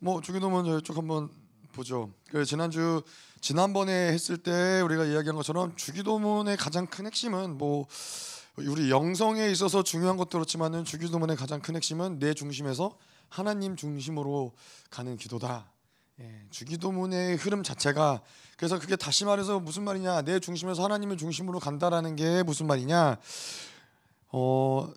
뭐 주기도문 쭉 한번 보죠. 그 지난주 지난번에 했을 때 우리가 이야기한 것처럼 주기도문의 가장 큰 핵심은 뭐 우리 영성에 있어서 중요한 것도 그렇지만은 주기도문의 가장 큰 핵심은 내 중심에서 하나님 중심으로 가는 기도다. 예, 주기도문의 흐름 자체가 그래서 그게 다시 말해서 무슨 말이냐? 내 중심에서 하나님의 중심으로 간다라는 게 무슨 말이냐? 어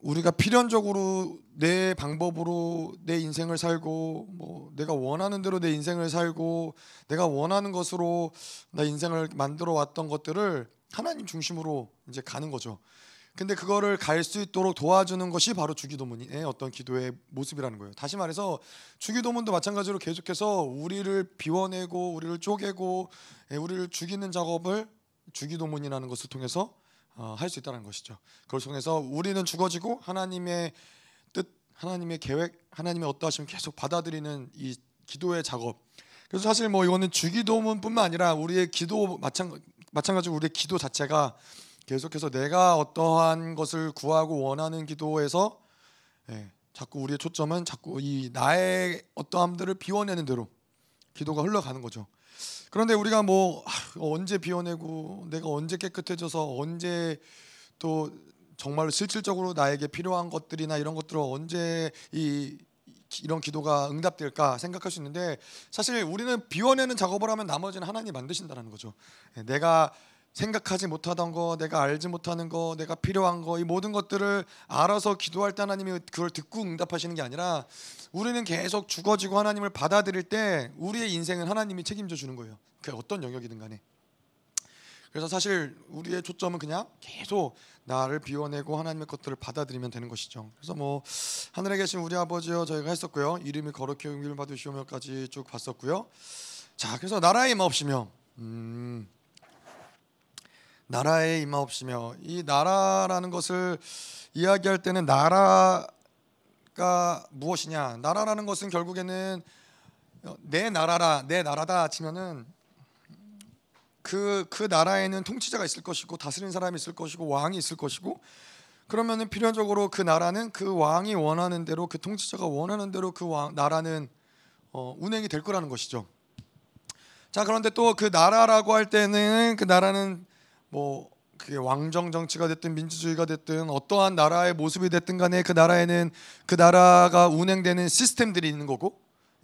우리가 필연적으로 내 방법으로 내 인생을 살고 뭐 내가 원하는 대로 내 인생을 살고 내가 원하는 것으로 나 인생을 만들어 왔던 것들을 하나님 중심으로 이제 가는 거죠. 근데 그거를 갈 수 있도록 도와주는 것이 바로 주기도문의 어떤 기도의 모습이라는 거예요. 다시 말해서 주기도문도 마찬가지로 계속해서 우리를 비워내고 우리를 쪼개고 예, 우리를 죽이는 작업을 주기도문이라는 것을 통해서 어, 할 수 있다는 것이죠. 그걸 통해서 우리는 죽어지고 하나님의 뜻, 하나님의 계획, 하나님의 어떠하심을 계속 받아들이는 이 기도의 작업. 그래서 사실 뭐 이거는 주기도문뿐만 아니라 우리의 기도 마찬 마찬가지로 우리의 기도 자체가 계속해서 내가 어떠한 것을 구하고 원하는 기도에서 예, 자꾸 우리의 초점은 자꾸 이 나의 어떠함들을 비워내는 대로 기도가 흘러가는 거죠. 그런데 우리가 뭐 아, 언제 비워내고 내가 언제 깨끗해져서 언제 또 정말로 실질적으로 나에게 필요한 것들이나 이런 것들을 언제 이 이런 기도가 응답될까 생각할 수 있는데 사실 우리는 비워내는 작업을 하면 나머지는 하나님 만드신다는 거죠. 예, 내가 생각하지 못하던 거, 내가 알지 못하는 거, 내가 필요한 거, 이 모든 것들을 알아서 기도할 때 하나님이 그걸 듣고 응답하시는 게 아니라 우리는 계속 죽어지고 하나님을 받아들일 때 우리의 인생은 하나님이 책임져 주는 거예요. 그 어떤 영역이든 간에. 그래서 사실 우리의 초점은 그냥 계속 나를 비워내고 하나님의 것들을 받아들이면 되는 것이죠. 그래서 뭐 하늘에 계신 우리 아버지여 저희가 했었고요. 이름이 거룩히 용기를 받으시오며까지 쭉 봤었고요. 자, 그래서 나라의 없이며 음, 나라의 임하 없이며 이 나라라는 것을 이야기할 때는 나라가 무엇이냐? 나라라는 것은 결국에는 내 나라라 내 나라다 치면은 그, 그 나라에는 통치자가 있을 것이고 다스리는 사람이 있을 것이고 왕이 있을 것이고 그러면은 필연적으로 그 나라는 그 왕이 원하는 대로 그 통치자가 원하는 대로 그 왕, 나라는 어, 운행이 될 거라는 것이죠. 자 그런데 또 그 나라라고 할 때는 그 나라는 뭐 그게 왕정 정치가 됐든 민주주의가 됐든 어떠한 나라의 모습이 됐든 간에 그 나라에는 그 나라가 운행되는 시스템들이 있는 거고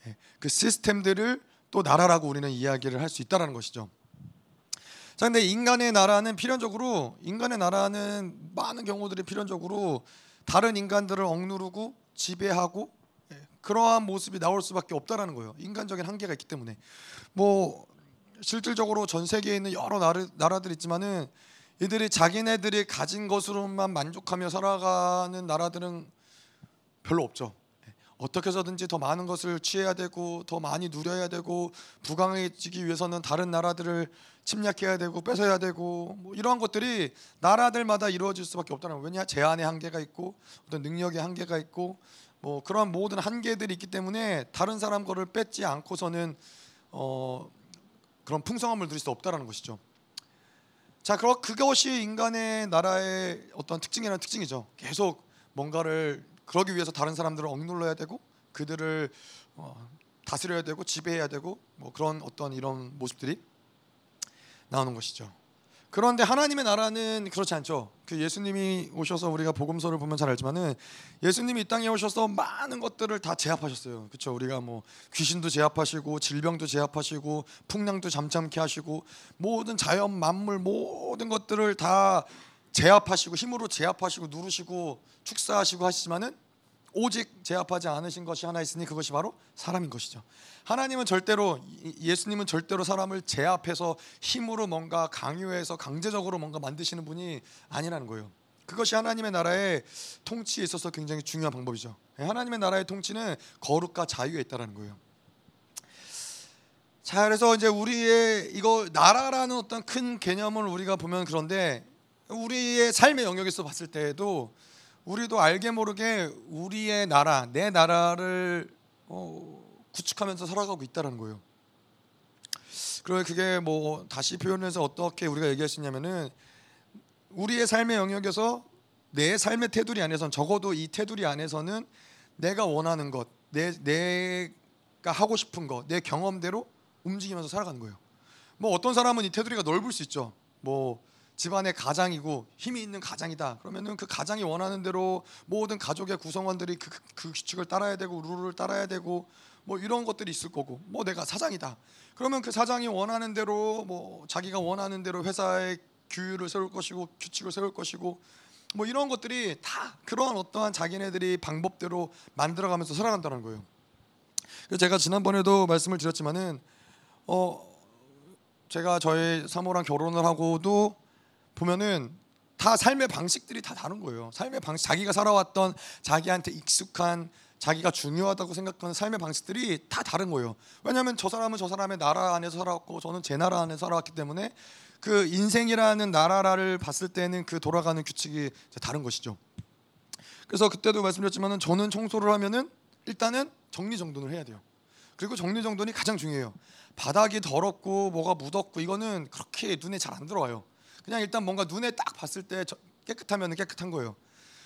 예, 그 시스템들을 또 나라라고 우리는 이야기를 할 수 있다라는 것이죠. 자, 근데 인간의 나라는 필연적으로 인간의 나라는 많은 경우들이 필연적으로 다른 인간들을 억누르고 지배하고 예, 그러한 모습이 나올 수밖에 없다라는 거예요. 인간적인 한계가 있기 때문에 뭐 실질적으로 전 세계에 있는 여러 나라, 나라들 있지만은 이들이 자기네들이 가진 것으로만 만족하며 살아가는 나라들은 별로 없죠. 어떻게 해서든지 더 많은 것을 취해야 되고 더 많이 누려야 되고 부강해지기 위해서는 다른 나라들을 침략해야 되고 뺏어야 되고 뭐 이러한 것들이 나라들마다 이루어질 수밖에 없다는 거예요. 왜냐 제한의 한계가 있고 어떤 능력의 한계가 있고 뭐 그런 모든 한계들이 있기 때문에 다른 사람 거를 뺏지 않고서는 어 그런 풍성함을 누릴 수 없다라는 것이죠. 자, 그럼 그것이 인간의 나라의 어떤 특징이라는 특징이죠. 계속 뭔가를 그러기 위해서 다른 사람들을 억눌러야 되고 그들을 어, 다스려야 되고 지배해야 되고 뭐 그런 어떤 이런 모습들이 나오는 것이죠. 그런데 하나님의 나라는 그렇지 않죠. 그 예수님이 오셔서 우리가 복음서를 보면 잘 알지만은 예수님이 이 땅에 오셔서 많은 것들을 다 제압하셨어요. 그렇죠? 우리가 뭐 귀신도 제압하시고 질병도 제압하시고 풍랑도 잠잠케 하시고 모든 자연 만물 모든 것들을 다 제압하시고 힘으로 제압하시고 누르시고 축사하시고 하시지만은 오직 제압하지 않으신 것이 하나 있으니 그것이 바로 사람인 것이죠. 하나님은 절대로 예수님은 절대로 사람을 제압해서 힘으로 뭔가 강요해서 강제적으로 뭔가 만드시는 분이 아니라는 거예요. 그것이 하나님의 나라의 통치에 있어서 굉장히 중요한 방법이죠. 하나님의 나라의 통치는 거룩과 자유에 있다라는 거예요. 자, 그래서 이제 우리의 이거 나라라는 어떤 큰 개념을 우리가 보면 그런데 우리의 삶의 영역에서 봤을 때에도 우리도 알게 모르게 우리의 나라, 내 나라를 어, 구축하면서 살아가고 있다라는 거예요. 그리고 그게 뭐 다시 표현해서 어떻게 우리가 얘기할 수 있냐면은 우리의 삶의 영역에서 내 삶의 테두리 안에서는 적어도 이 테두리 안에서는 내가 원하는 것, 내 내가 하고 싶은 거, 내 경험대로 움직이면서 살아가는 거예요. 뭐 어떤 사람은 이 테두리가 넓을 수 있죠. 뭐 집안의 가장이고 힘이 있는 가장이다. 그러면은 그 가장이 원하는 대로 모든 가족의 구성원들이 그, 그 규칙을 따라야 되고 룰을 따라야 되고 뭐 이런 것들이 있을 거고 뭐 내가 사장이다. 그러면 그 사장이 원하는 대로 뭐 자기가 원하는 대로 회사의 규율을 세울 것이고 규칙을 세울 것이고 뭐 이런 것들이 다 그러한 어떠한 자기네들이 방법대로 만들어가면서 살아간다는 거예요. 그래서 제가 지난번에도 말씀을 드렸지만은 어 제가 저희 사모랑 결혼을 하고도 보면은 다 삶의 방식들이 다 다른 거예요. 삶의 방식 자기가 살아왔던 자기한테 익숙한 자기가 중요하다고 생각하는 삶의 방식들이 다 다른 거예요. 왜냐하면 저 사람은 저 사람의 나라 안에서 살아왔고 저는 제 나라 안에서 살아왔기 때문에 그 인생이라는 나라를 봤을 때는 그 돌아가는 규칙이 다른 것이죠. 그래서 그때도 말씀드렸지만은 저는 청소를 하면은 일단은 정리정돈을 해야 돼요. 그리고 정리정돈이 가장 중요해요. 바닥이 더럽고 뭐가 묻었고 이거는 그렇게 눈에 잘 안 들어와요. 그냥 일단 뭔가 눈에 딱 봤을 때 깨끗하면 깨끗한 거예요.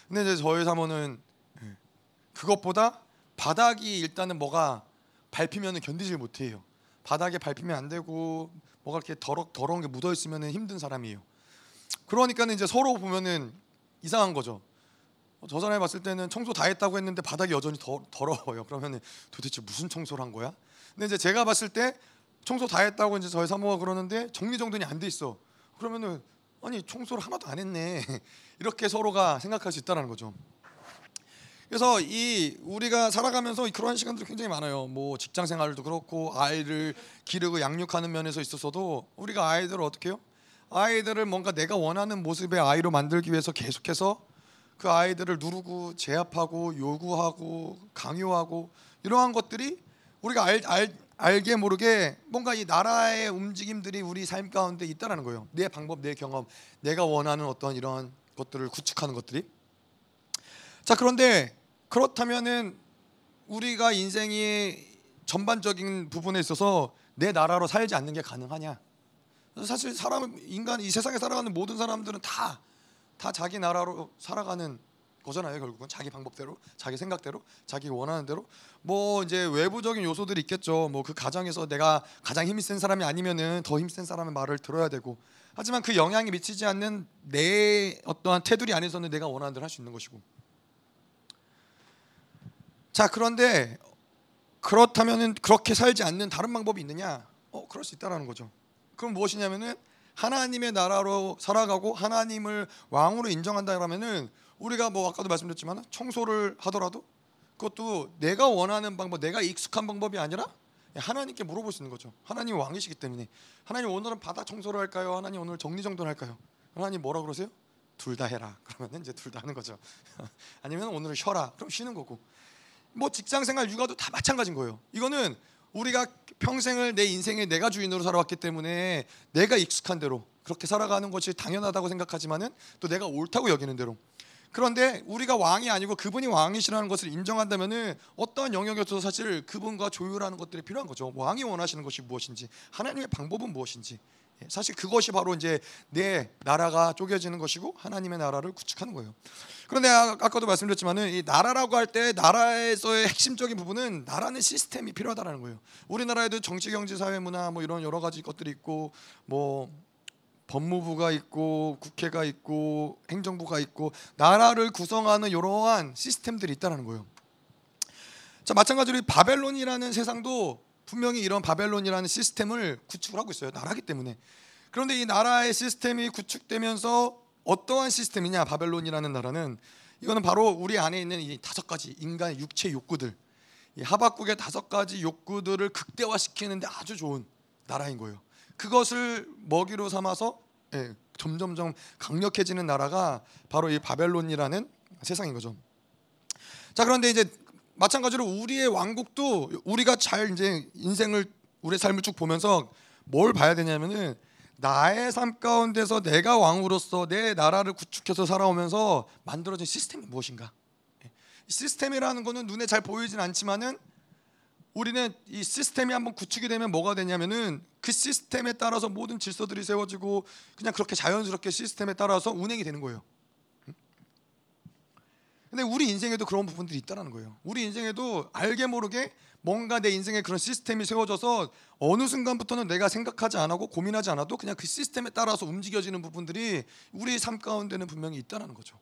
근데 이제 저희 사모는 예, 그것보다 바닥이 일단은 뭐가 밟히면 견디질 못해요. 바닥에 밟히면 안 되고 뭐가 이렇게 더러, 더러운 게 묻어 있으면 힘든 사람이에요. 그러니까는 이제 서로 보면은 이상한 거죠. 저 사람이 봤을 때는 청소 다 했다고 했는데 바닥이 여전히 더, 더러워요. 그러면 도대체 무슨 청소를 한 거야? 근데 이제 제가 봤을 때 청소 다 했다고 이제 저희 사모가 그러는데 정리정돈이 안 돼 있어. 그러면은 아니 청소를 하나도 안 했네. 이렇게 서로가 생각할 수 있다는 거죠. 그래서 이 우리가 살아가면서 그런 시간들이 굉장히 많아요. 뭐 직장 생활도 그렇고 아이를 기르고 양육하는 면에서 있어서도 우리가 아이들을 어떻게 해요? 아이들을 뭔가 내가 원하는 모습의 아이로 만들기 위해서 계속해서 그 아이들을 누르고 제압하고 요구하고 강요하고 이러한 것들이 우리가 알, 알, 알게 모르게 뭔가 이 나라의 움직임들이 우리 삶 가운데 있다라는 거예요. 내 방법, 내 경험, 내가 원하는 어떤 이런 것들을 구축하는 것들이. 자 그런데 그렇다면은 우리가 인생이 전반적인 부분에 있어서 내 나라로 살지 않는 게 가능하냐? 사실 사람 인간 이 세상에 살아가는 모든 사람들은 다 다 자기 나라로 살아가는 거잖아요. 결국은 자기 방법대로, 자기 생각대로, 자기 원하는 대로. 뭐 이제 외부적인 요소들이 있겠죠. 뭐 그 가정에서 내가 가장 힘이 센 사람이 아니면은 더 힘센 사람의 말을 들어야 되고. 하지만 그 영향이 미치지 않는 내 어떠한 테두리 안에서는 내가 원하는 대로 할 수 있는 것이고. 자 그런데 그렇다면은 그렇게 살지 않는 다른 방법이 있느냐? 어 그럴 수 있다라는 거죠. 그럼 무엇이냐면은 하나님의 나라로 살아가고 하나님을 왕으로 인정한다라면은 우리가 뭐 아까도 말씀드렸지만 청소를 하더라도 그것도 내가 원하는 방법, 내가 익숙한 방법이 아니라 하나님께 물어볼 수 있는 거죠. 하나님 왕이시기 때문에 하나님 오늘은 바닥 청소를 할까요? 하나님 오늘 정리정돈 할까요? 하나님 뭐라 그러세요? 둘 다 해라. 그러면 이제 둘 다 하는 거죠. 아니면 오늘은 쉬어라. 그럼 쉬는 거고. 뭐 직장 생활 육아도 다 마찬가지인 거예요. 이거는 우리가 평생을 내 인생에 내가 주인으로 살아왔기 때문에 내가 익숙한 대로 그렇게 살아가는 것이 당연하다고 생각하지만은 또 내가 옳다고 여기는 대로 그런데 우리가 왕이 아니고 그분이 왕이시라는 것을 인정한다면은 어떤 영역에서 사실 그분과 조율하는 것들이 필요한 거죠. 왕이 원하시는 것이 무엇인지 하나님의 방법은 무엇인지 예, 사실 그것이 바로 이제 내 나라가 쪼개지는 것이고 하나님의 나라를 구축하는 거예요. 그런데 아, 아까도 말씀드렸지만은 이 나라라고 할 때 나라에서의 핵심적인 부분은 나라는 시스템이 필요하다라는 거예요. 우리나라에도 정치, 경제, 사회, 문화 뭐 이런 여러 가지 것들이 있고 뭐 법무부가 있고 국회가 있고 행정부가 있고 나라를 구성하는 이러한 시스템들이 있다라는 거예요. 자 마찬가지로 바벨론이라는 세상도 분명히 이런 바벨론이라는 시스템을 구축을 하고 있어요. 나라기 때문에. 그런데 이 나라의 시스템이 구축되면서 어떠한 시스템이냐 바벨론이라는 나라는 이거는 바로 우리 안에 있는 이 다섯 가지 인간의 육체 욕구들 이 하박국의 다섯 가지 욕구들을 극대화시키는데 아주 좋은 나라인 거예요. 그것을 먹이로 삼아서 예, 점점점 강력해지는 나라가 바로 이 바벨론이라는 세상인 거죠. 자 그런데 이제 마찬가지로 우리의 왕국도 우리가 잘 이제 인생을 우리 삶을 쭉 보면서 뭘 봐야 되냐면은 나의 삶 가운데서 내가 왕으로서 내 나라를 구축해서 살아오면서 만들어진 시스템이 무엇인가? 예. 시스템이라는 거는 눈에 잘 보이진 않지만은 우리는 이 시스템이 한번 구축이 되면 뭐가 되냐면은 그 시스템에 따라서 모든 질서들이 세워지고 그냥 그렇게 자연스럽게 시스템에 따라서 운행이 되는 거예요. 근데 우리 인생에도 그런 부분들이 있다라는 거예요. 우리 인생에도 알게 모르게 뭔가 내 인생에 그런 시스템이 세워져서 어느 순간부터는 내가 생각하지 않고 고민하지 않아도 그냥 그 시스템에 따라서 움직여지는 부분들이 우리 삶 가운데는 분명히 있다는 거죠.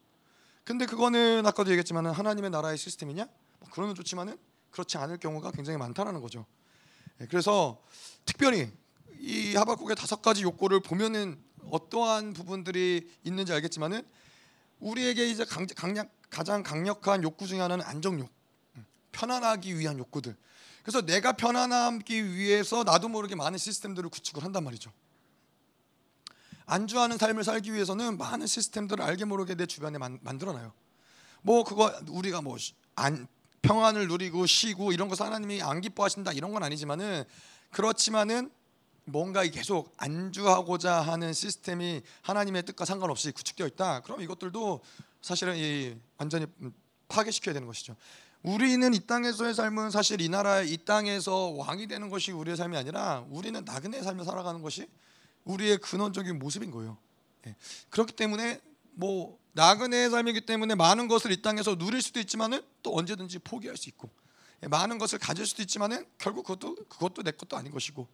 근데 그거는 아까도 얘기했지만 하나님의 나라의 시스템이냐? 뭐 그러면 좋지만은 그렇지 않을 경우가 굉장히 많다라는 거죠. 예, 그래서 특별히 이 하박국의 다섯 가지 욕구를 보면은 어떠한 부분들이 있는지 알겠지만은 우리에게 이제 강력, 가장 강력한 욕구 중에 하나는 안정욕, 음, 편안하기 위한 욕구들. 그래서 내가 편안하기 위해서 나도 모르게 많은 시스템들을 구축을 한단 말이죠. 안주하는 삶을 살기 위해서는 많은 시스템들을 알게 모르게 내 주변에 만, 만들어놔요. 뭐 그거 우리가 뭐 안, 평안을 누리고 쉬고 이런 것을 하나님이 안 기뻐하신다 이런 건 아니지만은 그렇지만은 뭔가 계속 안주하고자 하는 시스템이 하나님의 뜻과 상관없이 구축되어 있다. 그럼 이것들도 사실은 이 완전히 파괴시켜야 되는 것이죠. 우리는 이 땅에서의 삶은 사실 이 나라 이 땅에서 왕이 되는 것이 우리의 삶이 아니라 우리는 나그네의 삶을 살아가는 것이 우리의 근원적인 모습인 거예요. 예. 그렇기 때문에 뭐 나그네의 삶이기 때문에 많은 것을 이 땅에서 누릴 수도 있지만은 또 언제든지 포기할 수 있고 예. 많은 것을 가질 수도 있지만은 결국 그것도 그것도 내 것도 아닌 것이고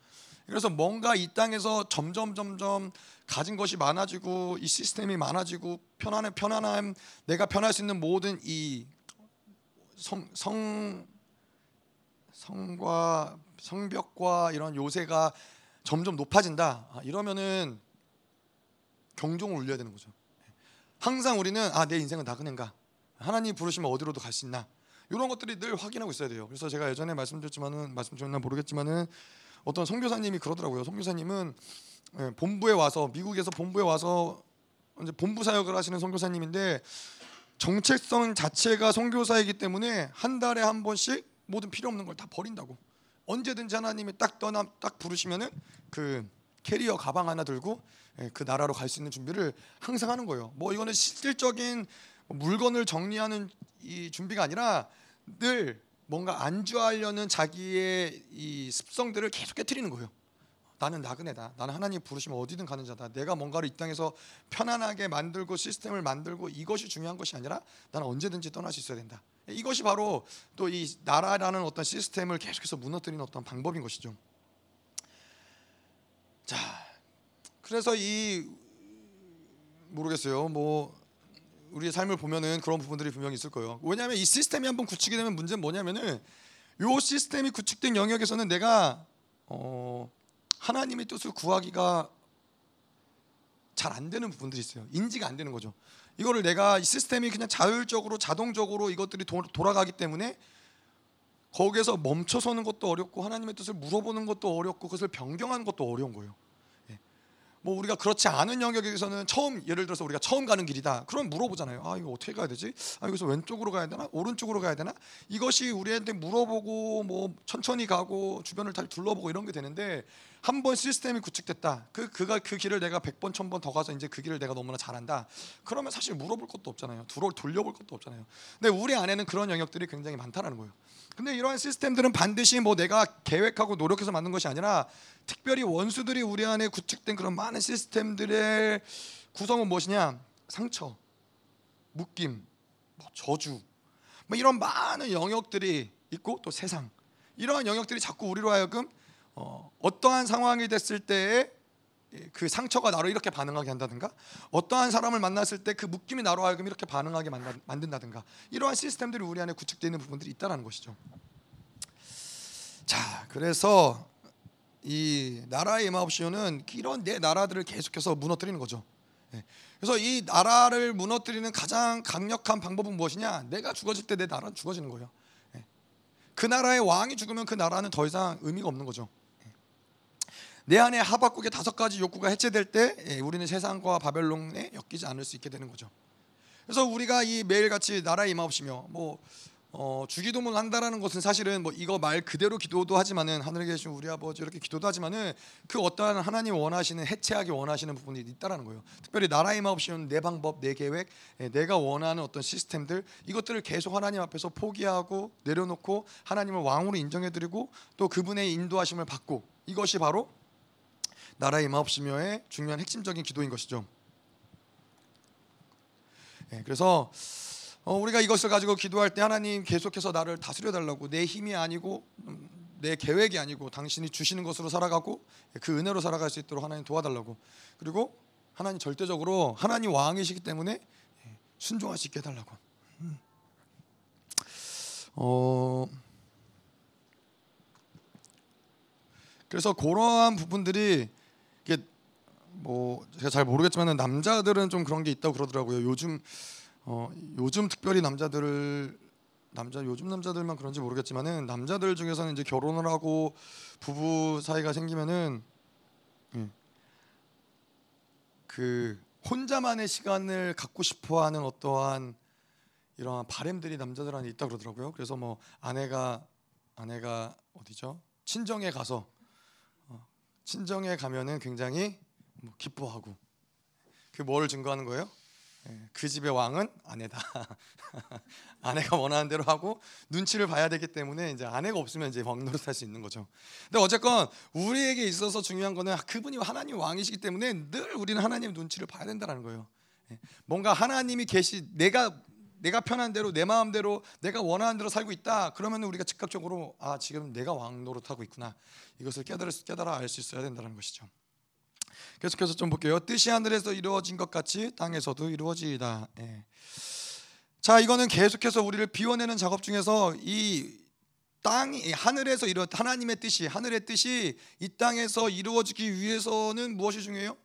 그래서 뭔가 이 땅에서 점점 점점 가진 것이 많아지고 이 시스템이 많아지고 편안한 편안함 내가 편할 수 있는 모든 이 성, 성 성과 성벽과 이런 요새가 점점 높아진다. 아, 이러면은 경종을 울려야 되는 거죠. 항상 우리는 아 내 인생은 나그네인가? 하나님 부르시면 어디로도 갈 수 있나? 이런 것들이 늘 확인하고 있어야 돼요. 그래서 제가 예전에 말씀드렸지만은 말씀드렸나 모르겠지만은 어떤 선교사님이 그러더라고요. 선교사님은 예, 본부에 와서 미국에서 본부에 와서 이제 본부 사역을 하시는 선교사님인데 정체성 자체가 선교사이기 때문에 한 달에 한 번씩 모든 필요 없는 걸 다 버린다고. 언제든지 하나님이 딱 떠나 딱 부르시면은 그 캐리어 가방 하나 들고 예, 그 나라로 갈 수 있는 준비를 항상 하는 거예요. 뭐 이거는 실질적인 물건을 정리하는 이 준비가 아니라 늘 뭔가 안주하려는 자기의 이 습성들을 계속 깨뜨리는 거예요. 나는 나그네다. 나는 하나님 부르시면 어디든 가는 자다. 내가 뭔가를 이 땅에서 편안하게 만들고 시스템을 만들고 이것이 중요한 것이 아니라 나는 언제든지 떠날 수 있어야 된다. 이것이 바로 또 이 나라라는 어떤 시스템을 계속해서 무너뜨리는 어떤 방법인 것이죠. 자, 그래서 이 모르겠어요. 뭐 우리의 삶을 보면은 그런 부분들이 분명히 있을 거예요. 왜냐하면 이 시스템이 한번 구축이 되면 문제는 뭐냐면은 요 시스템이 구축된 영역에서는 내가 어, 하나님의 뜻을 구하기가 잘 안 되는 부분들이 있어요. 인지가 안 되는 거죠. 이거를 내가 이 시스템이 그냥 자율적으로 자동적으로 이것들이 도, 돌아가기 때문에 거기에서 멈춰서는 것도 어렵고 하나님의 뜻을 물어보는 것도 어렵고 그것을 변경하는 것도 어려운 거예요. 뭐 우리가 그렇지 않은 영역에서는 처음 예를 들어서 우리가 처음 가는 길이다. 그럼 물어보잖아요. 아 이거 어떻게 가야 되지? 아 여기서 왼쪽으로 가야 되나? 오른쪽으로 가야 되나? 이것이 우리한테 물어보고 뭐 천천히 가고 주변을 다 둘러보고 이런 게 되는데 한 번 시스템이 구축됐다. 그 그가 그 길을 내가 100번 1000번 더 가서 이제 그 길을 내가 너무나 잘한다. 그러면 사실 물어볼 것도 없잖아요. 둘을 돌려볼 것도 없잖아요. 근데 우리 안에는 그런 영역들이 굉장히 많다라는 거예요. 근데 이러한 시스템들은 반드시 뭐 내가 계획하고 노력해서 만든 것이 아니라 특별히 원수들이 우리 안에 구축된 그런 많은 시스템들의 구성은 무엇이냐? 상처, 묶임, 뭐 저주, 뭐 이런 많은 영역들이 있고 또 세상 이러한 영역들이 자꾸 우리로 하여금 어, 어떠한 상황이 됐을 때에 그 상처가 나로 이렇게 반응하게 한다든가 어떠한 사람을 만났을 때 그 묶임이 나로 하여금 이렇게 반응하게 만든다든가 이러한 시스템들이 우리 안에 구축되어 있는 부분들이 있다라는 것이죠. 자, 그래서 이 나라의 임하옵시오는 이런 내 나라들을 계속해서 무너뜨리는 거죠. 예. 그래서 이 나라를 무너뜨리는 가장 강력한 방법은 무엇이냐? 내가 죽어질 때 내 나라는 죽어지는 거예요. 예. 그 나라의 왕이 죽으면 그 나라는 더 이상 의미가 없는 거죠. 내 안에 하박국의 다섯 가지 욕구가 해체될 때 예, 우리는 세상과 바벨론에 엮이지 않을 수 있게 되는 거죠. 그래서 우리가 이 매일같이 나라에 임하옵시며 뭐 어, 주기도문 한다라는 것은 사실은 뭐 이거 말 그대로 기도도 하지만은 하늘에 계신 우리 아버지 이렇게 기도도 하지만은 그 어떠한 하나님 원하시는 해체하기 원하시는 부분이 있다라는 거예요. 특별히 나라의 마옵시는 내 방법, 내 계획, 예, 내가 원하는 어떤 시스템들 이것들을 계속 하나님 앞에서 포기하고 내려놓고 하나님을 왕으로 인정해드리고 또 그분의 인도하심을 받고 이것이 바로 나라의 임하옵시며의 중요한 핵심적인 기도인 것이죠. 예, 그래서 어, 우리가 이것을 가지고 기도할 때 하나님 계속해서 나를 다스려 달라고 내 힘이 아니고 음, 내 계획이 아니고 당신이 주시는 것으로 살아가고 그 은혜로 살아갈 수 있도록 하나님 도와달라고 그리고 하나님 절대적으로 하나님 왕이시기 때문에 예, 순종할 수 있게 해달라고 음. 어 그래서 그러한 부분들이 뭐 제가 잘 모르겠지만 남자들은 좀 그런 게 있다고 그러더라고요. 요즘 어 요즘 특별히 남자들을 남자 요즘 남자들만 그런지 모르겠지만은 남자들 중에서는 이제 결혼을 하고 부부 사이가 생기면은 예. 그 혼자만의 시간을 갖고 싶어하는 어떠한 이러한 바램들이 남자들한테 있다 그러더라고요. 그래서 뭐 아내가 아내가 어디죠? 친정에 가서 어, 친정에 가면은 굉장히 뭐 기뻐하고 그뭘 증거하는 거예요? 예, 그 집의 왕은 아내다. 아내가 원하는 대로 하고 눈치를 봐야 되기 때문에 이제 아내가 없으면 이제 왕 노릇할 수 있는 거죠. 근데 어쨌건 우리에게 있어서 중요한 거는 그분이 하나님 왕이시기 때문에 늘 우리는 하나님 눈치를 봐야 된다는 거예요. 예, 뭔가 하나님이 계시 내가 내가 편한 대로 내 마음대로 내가 원하는 대로 살고 있다. 그러면 우리가 즉각적으로 아 지금 내가 왕 노릇하고 있구나. 이것을 깨달을 깨달아 알 수 있어야 된다는 것이죠. 계속해서 좀 볼게요. 뜻이 하늘에서 이루어진 것 같이 땅에서도 이루어지이다. 예. 자, 이거는 계속해서 우리를 비워내는 작업 중에서 이 땅이 하늘에서 이루 하나님의 뜻이 하늘의 뜻이 이 땅에서 이루어지기 위해서는 무엇이 중요해요?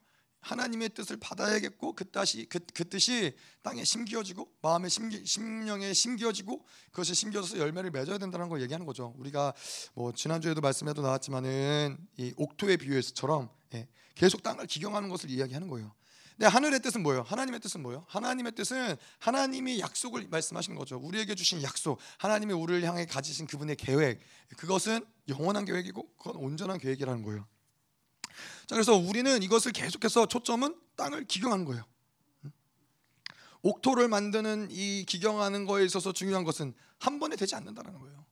하나님의 뜻을 받아야겠고 그 뜻이 그, 그 뜻이 땅에 심기어지고 마음에 심기, 심령에 심기어지고 그것이 심겨져서 열매를 맺어야 된다는 걸 얘기하는 거죠. 우리가 뭐 지난주에도 말씀에도 나왔지만은 이 옥토의 비유에서처럼 예, 계속 땅을 기경하는 것을 이야기하는 거예요. 근데 하늘의 뜻은 뭐예요? 하나님의 뜻은 뭐예요? 하나님의 뜻은 하나님이 약속을 말씀하시는 거죠. 우리에게 주신 약속, 하나님이 우리를 향해 가지신 그분의 계획, 그것은 영원한 계획이고 그건 온전한 계획이라는 거예요. 자, 그래서 우리는 이것을 계속해서 초점은 땅을 기경하는 거예요. 옥토를 만드는 이 기경하는 거에 있어서 중요한 것은 한 번에 되지 않는다는 거예요.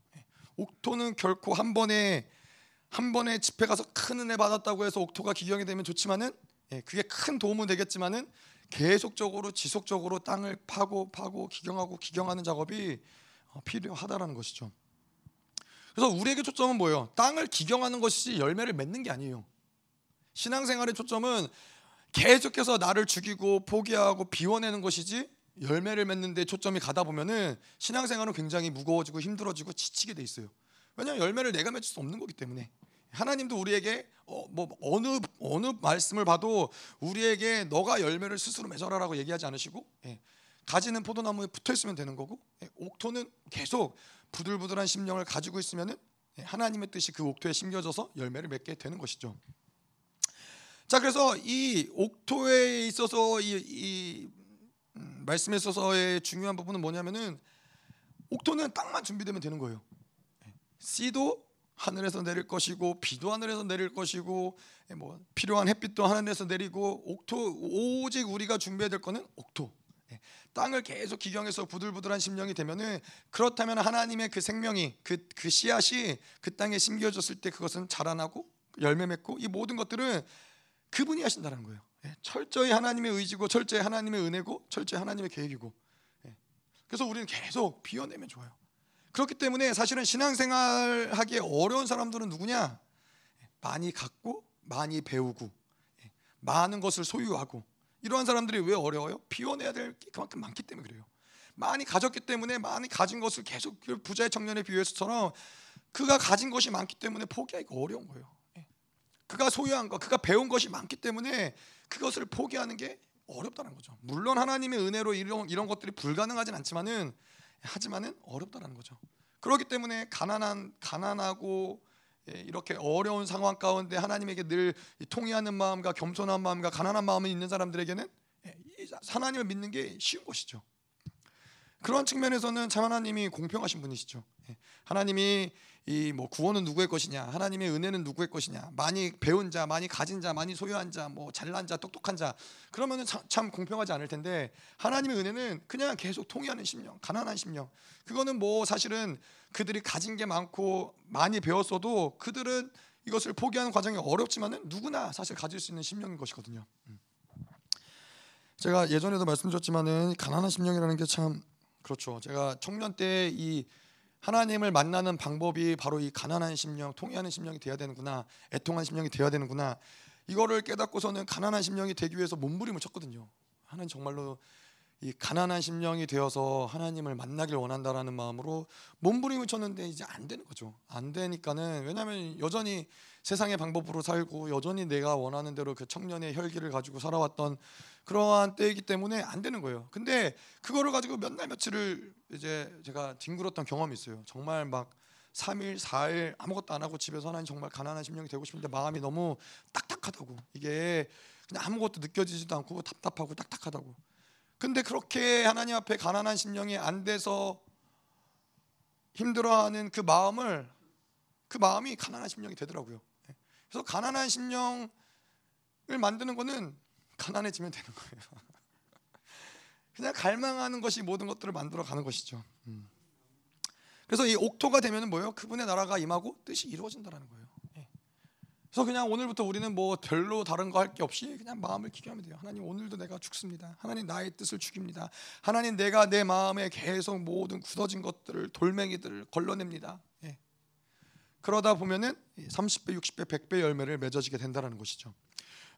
옥토는 결코 한 번에 한 번에 집회 가서 큰 은혜 받았다고 해서 옥토가 기경이 되면 좋지만은 예, 그게 큰 도움은 되겠지만은 계속적으로 지속적으로 땅을 파고 파고 기경하고 기경하는 작업이 어, 필요하다라는 것이죠. 그래서 우리에게 초점은 뭐예요? 땅을 기경하는 것이 열매를 맺는 게 아니에요. 신앙생활의 초점은 계속해서 나를 죽이고 포기하고 비워내는 것이지 열매를 맺는데 초점이 가다 보면은 신앙생활은 굉장히 무거워지고 힘들어지고 지치게 돼 있어요. 왜냐하면 열매를 내가 맺을 수 없는 거기 때문에 하나님도 우리에게 어, 뭐 어느 어느 말씀을 봐도 우리에게 너가 열매를 스스로 맺어라라고 얘기하지 않으시고 예, 가지는 포도나무에 붙어 있으면 되는 거고 예, 옥토는 계속 부들부들한 심령을 가지고 있으면은 예, 하나님의 뜻이 그 옥토에 심겨져서 열매를 맺게 되는 것이죠. 자 그래서 이 옥토에 있어서 이, 이 음, 말씀에 있어서의 중요한 부분은 뭐냐면은 옥토는 땅만 준비되면 되는 거예요. 씨도 하늘에서 내릴 것이고 비도 하늘에서 내릴 것이고 뭐 필요한 햇빛도 하늘에서 내리고 옥토 오직 우리가 준비해야 될 거는 옥토. 예, 땅을 계속 기경해서 부들부들한 심령이 되면은 그렇다면 하나님의 그 생명이 그, 그 씨앗이 그 땅에 심겨졌을 때 그것은 자라나고 열매 맺고 이 모든 것들은 그분이 하신다는 거예요. 예, 철저히 하나님의 의지고 철저히 하나님의 은혜고 철저히 하나님의 계획이고. 예, 그래서 우리는 계속 비워내면 좋아요. 그렇기 때문에 사실은 신앙생활 하기 어려운 사람들은 누구냐? 많이 갖고 많이 배우고 예, 많은 것을 소유하고 이러한 사람들이 왜 어려워요? 비워내야 될 게 그만큼 많기 때문에 그래요. 많이 가졌기 때문에 많이 가진 것을 계속 그 부자의 청년의 비유에서처럼 그가 가진 것이 많기 때문에 포기하기가 어려운 거예요. 그가 소유한 것, 그가 배운 것이 많기 때문에 그것을 포기하는 게 어렵다는 거죠. 물론 하나님의 은혜로 이런 이런 것들이 불가능하진 않지만은 하지만은 어렵다는 거죠. 그렇기 때문에 가난한 가난하고 예, 이렇게 어려운 상황 가운데 하나님에게 늘 통회하는 마음과 겸손한 마음과 가난한 마음이 있는 사람들에게는 예, 하나님을 믿는 게 쉬운 것이죠. 그런 측면에서는 참 하나님이 공평하신 분이시죠. 예, 하나님이 이 뭐 구원은 누구의 것이냐, 하나님의 은혜는 누구의 것이냐, 많이 배운 자, 많이 가진 자, 많이 소유한 자, 뭐 잘난 자, 똑똑한 자, 그러면은 참, 참 공평하지 않을 텐데 하나님의 은혜는 그냥 계속 통일하는 심령, 가난한 심령. 그거는 뭐 사실은 그들이 가진 게 많고 많이 배웠어도 그들은 이것을 포기하는 과정이 어렵지만은 누구나 사실 가질 수 있는 심령인 것이거든요. 음. 제가 예전에도 말씀드렸지만은 가난한 심령이라는 게참 그렇죠. 제가 청년 때 이 하나님을 만나는 방법이 바로 이 가난한 심령, 통해하는 심령이 돼야 되는구나, 애통한 심령이 돼야 되는구나. 이거를 깨닫고서는 가난한 심령이 되기 위해서 몸부림을 쳤거든요. 하나님 정말로 이 가난한 심령이 되어서 하나님을 만나길 원한다라는 마음으로 몸부림을 쳤는데 이제 안 되는 거죠. 안 되니까는 왜냐하면 여전히 세상의 방법으로 살고 여전히 내가 원하는 대로 그 청년의 혈기를 가지고 살아왔던 그러한 때이기 때문에 안 되는 거예요. 근데 그거를 가지고 몇 날 며칠을 이제 제가 뒹굴었던 경험이 있어요. 정말 막 3일, 4일 아무것도 안 하고 집에서 하나님 정말 가난한 심령이 되고 싶은데 마음이 너무 딱딱하다고. 이게 그냥 아무것도 느껴지지도 않고 답답하고 딱딱하다고. 근데 그렇게 하나님 앞에 가난한 심령이 안 돼서 힘들어하는 그 마음을 그 마음이 가난한 심령이 되더라고요. 예. 그래서 가난한 심령을 만드는 거는 가난해지면 되는 거예요. 그냥 갈망하는 것이 모든 것들을 만들어 가는 것이죠. 음. 그래서 이 옥토가 되면은 뭐예요? 그분의 나라가 임하고 뜻이 이루어진다라는 거예요. 그래서 그냥 오늘부터 우리는 뭐 별로 다른 거 할 게 없이 그냥 마음을 기도하면 돼요. 하나님 오늘도 내가 죽습니다. 하나님 나의 뜻을 죽입니다. 하나님 내가 내 마음에 계속 모든 굳어진 것들을 돌멩이들을 걸러냅니다. 예. 그러다 보면은 30배, 60배, 100배 열매를 맺어지게 된다는 것이죠.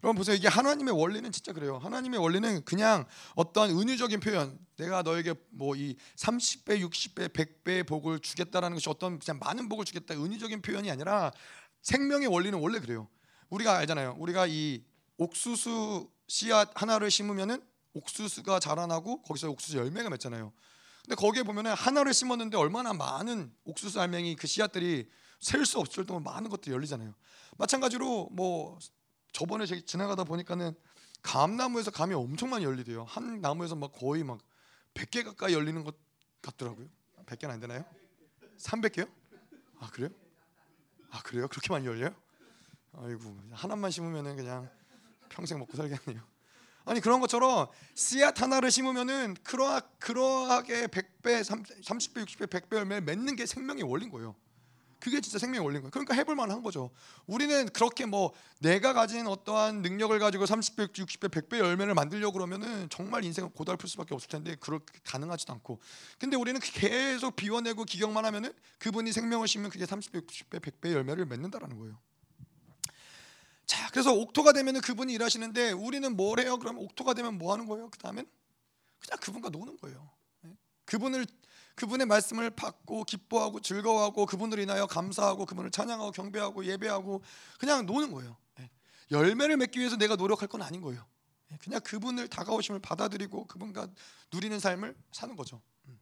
여러분 보세요. 이게 하나님의 원리는 진짜 그래요. 하나님의 원리는 그냥 어떤 은유적인 표현, 내가 너에게 뭐 이 30배, 60배, 100배 복을 주겠다라는 것이 어떤 그냥 많은 복을 주겠다 은유적인 표현이 아니라 생명의 원리는 원래 그래요. 우리가 알잖아요. 우리가 이 옥수수 씨앗 하나를 심으면은 옥수수가 자라나고 거기서 옥수수 열매가 맺잖아요. 근데 거기에 보면은 하나를 심었는데 얼마나 많은 옥수수 알맹이 그 씨앗들이 셀 수 없을 정도로 많은 것들이 열리잖아요. 마찬가지로 뭐 저번에 제가 지나가다 보니까는 감나무에서 감이 엄청 많이 열리대요. 한 나무에서 막 거의 막 100개 가까이 열리는 것 같더라고요. 100개는 안 되나요? 300개요? 아 그래요? 아 그래요? 그렇게 많이 열려요? 아이고 하나만 심으면은 그냥 평생 먹고 살겠네요. 아니 그런 것처럼 씨앗 하나를 심으면은 그러하, 그러하게 100배, 30배, 60배, 100배 열매 맺는 게 생명의 원리인 거예요. 그게 진짜 생명의 원리인 거예요. 그러니까 해볼 만한 거죠. 우리는 그렇게 뭐 내가 가진 어떠한 능력을 가지고 30배, 60배, 100배 열매를 만들려고 그러면은 정말 인생은 고달플 수밖에 없을 텐데 그렇게 가능하지도 않고. 근데 우리는 계속 비워내고 기경만 하면은 그분이 생명을 심으면 그게 30배, 60배, 100배 열매를 맺는다라는 거예요. 자, 그래서 옥토가 되면은 그분이 일하시는데 우리는 뭘 해요? 그러면 옥토가 되면 뭐 하는 거예요? 그다음엔 그냥 그분과 노는 거예요. 네? 그분을 그분의 말씀을 받고 기뻐하고 즐거워하고 그분을 인하여 감사하고 그분을 찬양하고 경배하고 예배하고 그냥 노는 거예요. 예. 열매를 맺기 위해서 내가 노력할 건 아닌 거예요. 예. 그냥 그분을 다가오심을 받아들이고 그분과 누리는 삶을 사는 거죠. 음.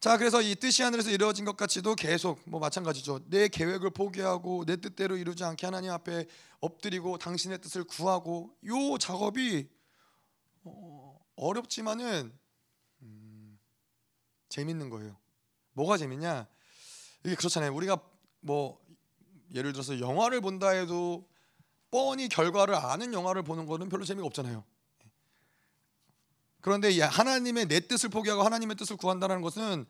자, 그래서 이 뜻이 하늘에서 이루어진 것 같이도 계속 뭐 마찬가지죠. 내 계획을 포기하고 내 뜻대로 이루지 않게 하나님 앞에 엎드리고 당신의 뜻을 구하고 요 작업이 어, 어렵지만은 재밌는 거예요. 뭐가 재밌냐? 이게 그렇잖아요. 우리가 뭐 예를 들어서 영화를 본다 해도 뻔히 결과를 아는 영화를 보는 거는 별로 재미가 없잖아요. 그런데 하나님의 내 뜻을 포기하고 하나님의 뜻을 구한다는 것은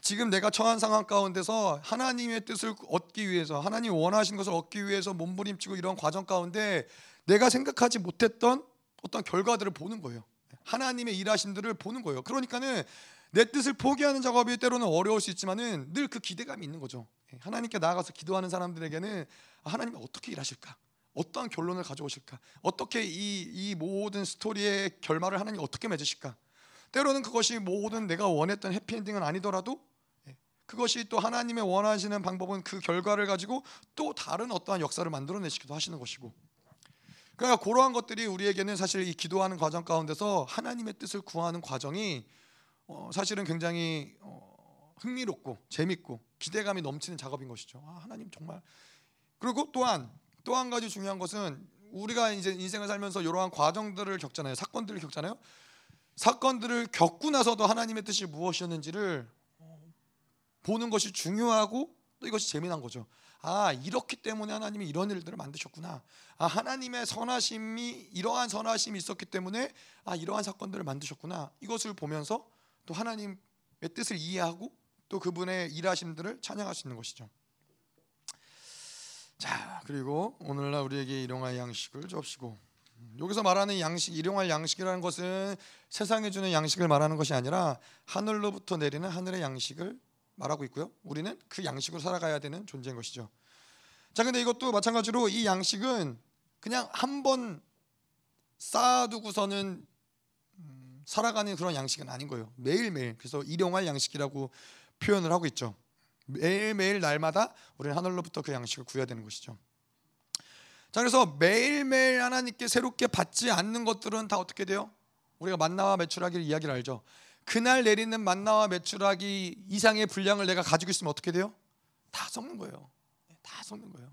지금 내가 처한 상황 가운데서 하나님의 뜻을 얻기 위해서 하나님 원하신 것을 얻기 위해서 몸부림치고 이런 과정 가운데 내가 생각하지 못했던 어떤 결과들을 보는 거예요. 하나님의 일하심들을 보는 거예요. 그러니까는 내 뜻을 포기하는 작업이 때로는 어려울 수 있지만은 늘 그 기대감이 있는 거죠. 예, 하나님께 나아가서 기도하는 사람들에게는 하나님이 어떻게 일하실까? 어떠한 결론을 가져오실까? 어떻게 이, 이 모든 스토리의 결말을 하나님 어떻게 맺으실까? 때로는 그것이 모든 내가 원했던 해피엔딩은 아니더라도 예, 그것이 또 하나님의 원하시는 방법은 그 결과를 가지고 또 다른 어떠한 역사를 만들어내시기도 하시는 것이고 그러니까 그러한 것들이 우리에게는 사실 이 기도하는 과정 가운데서 하나님의 뜻을 구하는 과정이 어, 사실은 굉장히 어, 흥미롭고 재밌고 기대감이 넘치는 작업인 것이죠. 아, 하나님 정말 그리고 또한 또 한 가지 중요한 것은 우리가 이제 인생을 살면서 이러한 과정들을 겪잖아요. 사건들을 겪잖아요. 사건들을 겪고 나서도 하나님의 뜻이 무엇이었는지를 어, 보는 것이 중요하고 또 이것이 재미난 거죠. 아 이렇기 때문에 하나님이 이런 일들을 만드셨구나. 아 하나님의 선하심이 이러한 선하심이 있었기 때문에 아 이러한 사건들을 만드셨구나. 이것을 보면서 또 하나님의 뜻을 이해하고 또 그분의 일하심들을 찬양할 수 있는 것이죠. 자 그리고 오늘날 우리에게 일용할 양식을 접시고 여기서 말하는 양식, 일용할 양식이라는 것은 세상에 주는 양식을 말하는 것이 아니라 하늘로부터 내리는 하늘의 양식을 말하고 있고요. 우리는 그 양식으로 살아가야 되는 존재인 것이죠. 자, 근데 이것도 마찬가지로 이 양식은 그냥 한 번 쌓아두고서는 음, 살아가는 그런 양식은 아닌 거예요. 매일매일. 그래서 일용할 양식이라고 표현을 하고 있죠. 매일매일 날마다 우리는 하늘로부터 그 양식을 구해야 되는 것이죠. 자 그래서 매일매일 하나님께 새롭게 받지 않는 것들은 다 어떻게 돼요? 우리가 만나와 매출하기 이야기를 알죠. 그날 내리는 만나와 매출하기 이상의 분량을 내가 가지고 있으면 어떻게 돼요? 다 썩는 거예요. 다 썩는 거예요.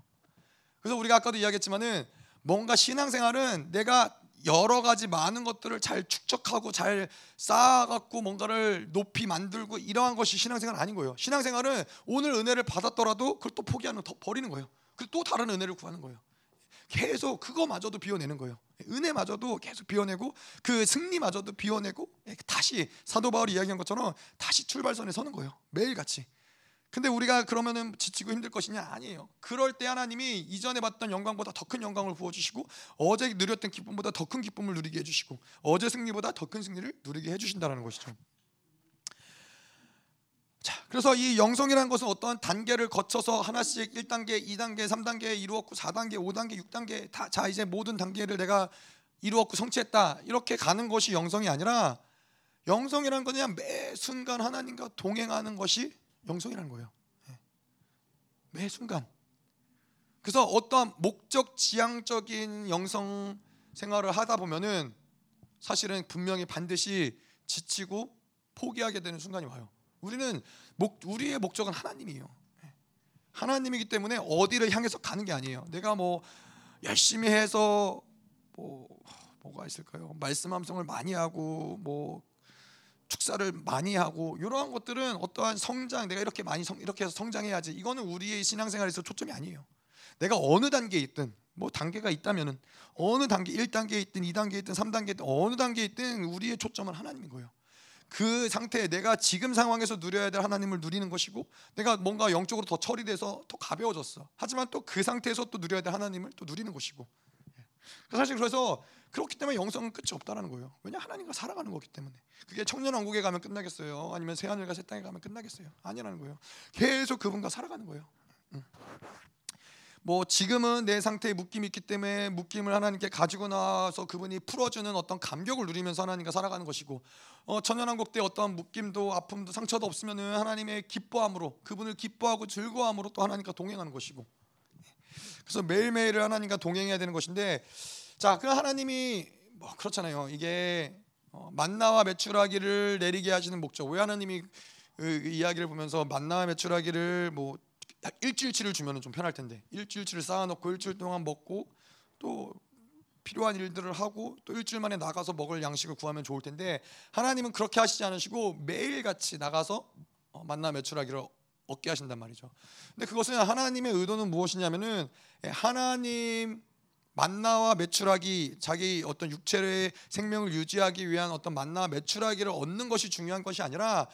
그래서 우리가 아까도 이야기했지만은 뭔가 신앙생활은 내가 여러 가지 많은 것들을 잘 축적하고 잘 쌓아갖고 뭔가를 높이 만들고 이러한 것이 신앙생활 아닌 거예요. 신앙생활은 오늘 은혜를 받았더라도 그걸 또 포기하는 더 버리는 거예요. 그리고 또 다른 은혜를 구하는 거예요. 계속 그거마저도 비워내는 거예요. 은혜마저도 계속 비워내고 그 승리마저도 비워내고 다시 사도 바울이 이야기한 것처럼 다시 출발선에 서는 거예요. 매일같이. 근데 우리가 그러면은 지치고 힘들 것이냐 아니에요. 그럴 때 하나님이 이전에 봤던 영광보다 더 큰 영광을 부어 주시고 어제 누렸던 기쁨보다 더 큰 기쁨을 누리게 해 주시고 어제 승리보다 더 큰 승리를 누리게 해 주신다라는 것이죠. 자, 그래서 이 영성이라는 것은 어떤 단계를 거쳐서 하나씩 1단계, 2단계, 3단계 이루었고 4단계, 5단계, 6단계 다 자 이제 모든 단계를 내가 이루었고 성취했다. 이렇게 가는 것이 영성이 아니라 건 그냥 매 순간 하나님과 동행하는 것이 영성이라는 거예요. 예. 매 순간. 그래서 어떠한 목적 지향적인 영성 생활을 하다 보면은 사실은 분명히 반드시 지치고 포기하게 되는 순간이 와요. 우리는 목, 우리의 목적은 하나님이에요. 예. 하나님이기 때문에 어디를 향해서 가는 게 아니에요. 내가 뭐 열심히 해서 뭐 뭐가 있을까요? 말씀 함성을 많이 하고 뭐 축사를 많이 하고 이러한 것들은 어떠한 성장 내가 이렇게 많이 성, 이렇게 해서 성장해야지 이거는 우리의 신앙생활에서 초점이 아니에요. 내가 어느 단계에 있든 뭐 단계가 있다면은 어느 단계 1단계에 있든 2단계에 있든 3단계에 있든 어느 단계에 있든 우리의 초점은 하나님인 거예요. 그 상태에 내가 지금 상황에서 누려야 될 하나님을 누리는 것이고 내가 뭔가 영적으로 더 처리돼서 더 가벼워졌어. 하지만 또 그 상태에서 또 누려야 될 하나님을 또 누리는 것이고. 예. 사실 그래서 그렇기 때문에 영성은 끝이 없다라는 거예요. 왜냐 하나님과 살아가는 거기 때문에. 그게 청년 왕국에 가면 끝나겠어요. 아니면 새 하늘과 새 땅에 가면 끝나겠어요. 아니라는 거예요. 계속 그분과 살아가는 거예요. 뭐 지금은 내 상태에 묶임이 있기 때문에 묶임을 하나님께 가지고 나와서 그분이 풀어주는 어떤 감격을 누리면서 하나님과 살아가는 것이고 어, 천연왕국 때 어떠한 묶임도 아픔도 상처도 없으면은 하나님의 기뻐함으로 그분을 기뻐하고 즐거함으로 또 하나님과 동행하는 것이고 그래서 매일매일 하나님과 동행해야 되는 것인데 자, 그 하나님이 뭐 그렇잖아요. 이게 어, 만나와 매출하기를 내리게 하시는 목적. 왜 하나님이 그, 그 이야기를 보면서 만나와 매출하기를 뭐 일주일치를 주면은 좀 편할 텐데 일주일치를 쌓아놓고 일주일 동안 먹고 또 필요한 일들을 하고 또 일주일 만에 나가서 먹을 양식을 구하면 좋을 텐데 하나님은 그렇게 하시지 않으시고 매일 같이 나가서 어, 만나 매출하기를 얻게 하신단 말이죠. 근데 그것은 하나님의 의도는 무엇이냐면은 예, 하나님 만나와 매출하기 자기 어떤 육체의 생명을 유지하기 위한 어떤 만나와 매출하기를 얻는 것이 중요한 것이 아니라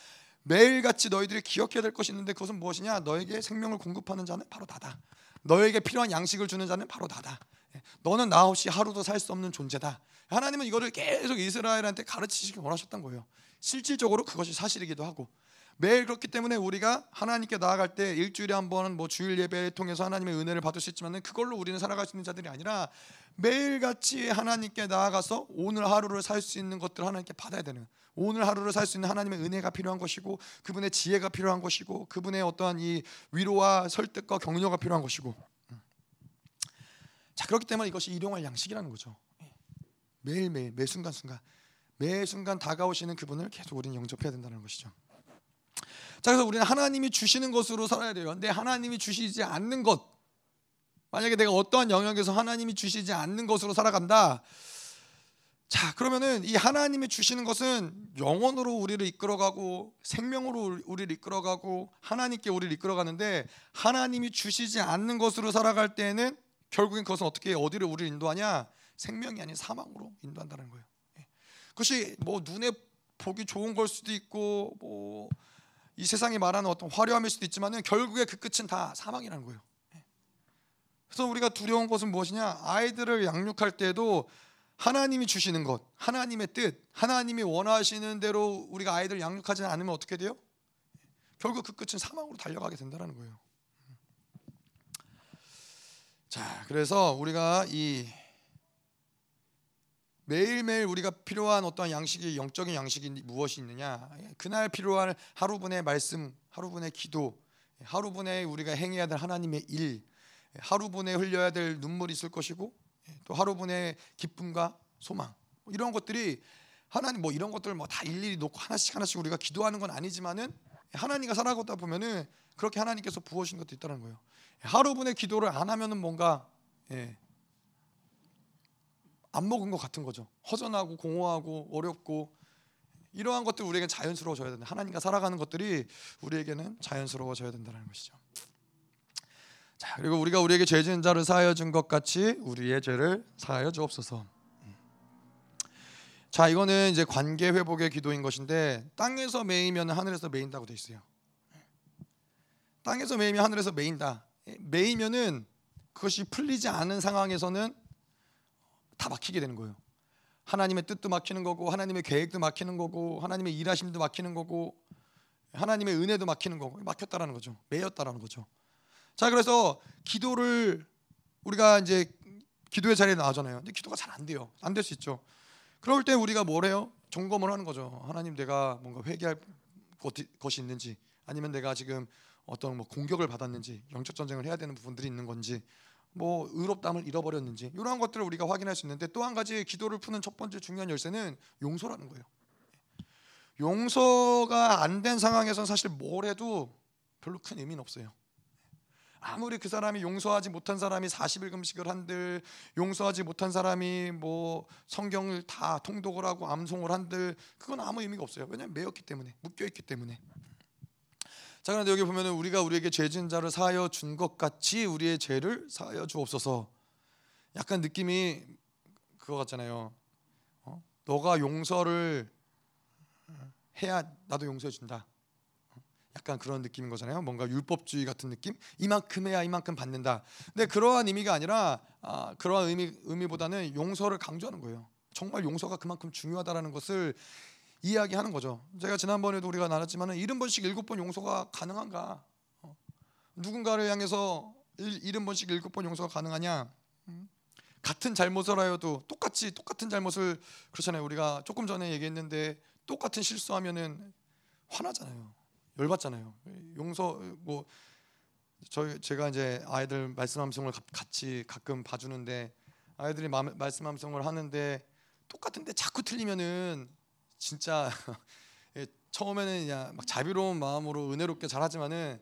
매일같이 너희들이 기억해야 될 것이 있는데 그것은 무엇이냐? 너에게 생명을 공급하는 자는 바로 나다. 너에게 필요한 양식을 주는 자는 바로 나다. 예, 너는 나 없이 하루도 살 수 없는 존재다. 하나님은 이거를 계속 이스라엘한테 가르치시기 원하셨던 거예요. 실질적으로 그것이 사실이기도 하고 매일 그렇기 때문에 우리가 하나님께 나아갈 때 일주일에 한 번은 뭐 주일 예배를 통해서 하나님의 은혜를 받을 수 있지만은 그걸로 우리는 살아갈 수 있는 자들이 아니라 매일같이 하나님께 나아가서 오늘 하루를 살 수 있는 것들 하나님께 받아야 되는 오늘 하루를 살 수 있는 하나님의 은혜가 필요한 것이고 그분의 지혜가 필요한 것이고 그분의 어떠한 이 위로와 설득과 격려가 필요한 것이고. 자 그렇기 때문에 이것이 일용할 양식이라는 거죠. 매일매일 매 순간순간 매 순간 다가오시는 그분을 계속 우리는 영접해야 된다는 것이죠 자 그래서 우리는 하나님이 주시는 것으로 살아야 돼요. 근데 하나님이 주시지 않는 것 만약에 내가 어떠한 영역에서 하나님이 주시지 않는 것으로 살아간다. 자 그러면은 이 하나님이 주시는 것은 영원으로 우리를 이끌어가고 생명으로 우리를 이끌어가고 하나님께 우리를 이끌어가는데 하나님이 주시지 않는 것으로 살아갈 때에는 결국엔 그것은 어떻게 어디를 우리를 인도하냐 생명이 아닌 사망으로 인도한다는 거예요. 예. 그것이 뭐 눈에 보기 좋은 걸 수도 있고 뭐 이 세상이 말하는 어떤 화려함일 수도 있지만은 결국에 그 끝은 다 사망이라는 거예요. 그래서 우리가 두려운 것은 무엇이냐? 아이들을 양육할 때도 하나님이 주시는 것, 하나님의 뜻, 하나님이 원하시는 대로 우리가 아이들 양육하지 않으면 어떻게 돼요? 결국 그 끝은 사망으로 달려가게 된다는 거예요. 자, 그래서 우리가 이 매일매일 우리가 필요한 어떤 양식이 영적인 양식이 무엇이 있느냐? 그날 필요한 하루분의 말씀, 하루분의 기도, 하루분의 우리가 행해야 될 하나님의 일, 하루분의 흘려야 될 눈물이 있을 것이고 또 하루분의 기쁨과 소망 뭐 이런 것들이 하나님 뭐 이런 것들 뭐 다 일일이 놓고 하나씩 하나씩 우리가 기도하는 건 아니지만은 하나님과 살아가다 보면은 그렇게 하나님께서 부어주신 것도 있다는 거예요. 하루분의 기도를 안 하면은 뭔가 예, 안 먹은 것 같은 거죠. 허전하고 공허하고 어렵고 이러한 것들 우리에게 자연스러워져야 된다. 하나님과 살아가는 것들이 우리에게는 자연스러워져야 된다는 것이죠. 자 그리고 우리가 우리에게 죄 지은 자를 사하여 준 것 같이 우리의 죄를 사하여 주옵소서. 자 이거는 이제 관계 회복의 기도인 것인데 땅에서 매이면 하늘에서 매인다고 돼 있어요. 땅에서 매이면 하늘에서 매인다. 매이면은 그것이 풀리지 않은 상황에서는 다 막히게 되는 거예요. 하나님의 뜻도 막히는 거고 하나님의 계획도 막히는 거고 하나님의 일하심도 막히는 거고 하나님의 은혜도 막히는 거고 막혔다라는 거죠. 매였다라는 거죠. 자 그래서 기도를 우리가 이제 기도의 자리에 나오잖아요. 근데 기도가 잘 안 돼요. 안 될 수 있죠. 그럴 때 우리가 뭘 해요? 점검을 하는 거죠. 하나님 내가 뭔가 회개할 것이 있는지 아니면 내가 지금 어떤 뭐 공격을 받았는지 영적 전쟁을 해야 되는 부분들이 있는 건지 뭐 의롭담을 잃어버렸는지 이러한 것들을 우리가 확인할 수 있는데 또 한 가지 기도를 푸는 첫 번째 중요한 열쇠는 용서라는 거예요. 용서가 안 된 상황에서는 사실 뭘 해도 별로 큰 의미는 없어요. 아무리 그 사람이 용서하지 못한 사람이 40일 금식을 한들 용서하지 못한 사람이 뭐 성경을 다 통독을 하고 암송을 한들 그건 아무 의미가 없어요. 왜냐하면 매였기 때문에 묶여 있기 때문에. 자 그런데 여기 보면은 우리가 우리에게 죄진 자를 사하여 준 것 같이 우리의 죄를 사하여 주옵소서. 약간 느낌이 그거 같잖아요. 어? 너가 용서를 해야 나도 용서해 준다. 약간 그런 느낌인 거잖아요. 뭔가 율법주의 같은 느낌. 이만큼 해야 이만큼 받는다. 근데 그러한 의미가 아니라 아, 그러한 의미 의미보다는 용서를 강조하는 거예요. 정말 용서가 그만큼 중요하다라는 것을 이야기하는 거죠. 제가 지난번에도 우리가 나눴지만은 70번씩 7번 용서가 가능한가? 어. 누군가를 향해서 70번씩 7번 용서가 가능하냐? 음. 같은 잘못을 하여도 똑같이 똑같은 잘못을 그렇잖아요. 우리가 조금 전에 얘기했는데 똑같은 실수하면은 화나잖아요. 열받잖아요. 용서 뭐 저희 제가 이제 아이들 말씀 함성을 같이 가끔 봐주는데 아이들이 말씀 함성을 하는데 똑같은데 자꾸 틀리면은 진짜 예, 처음에는 그냥 막 자비로운 마음으로 은혜롭게 잘하지만은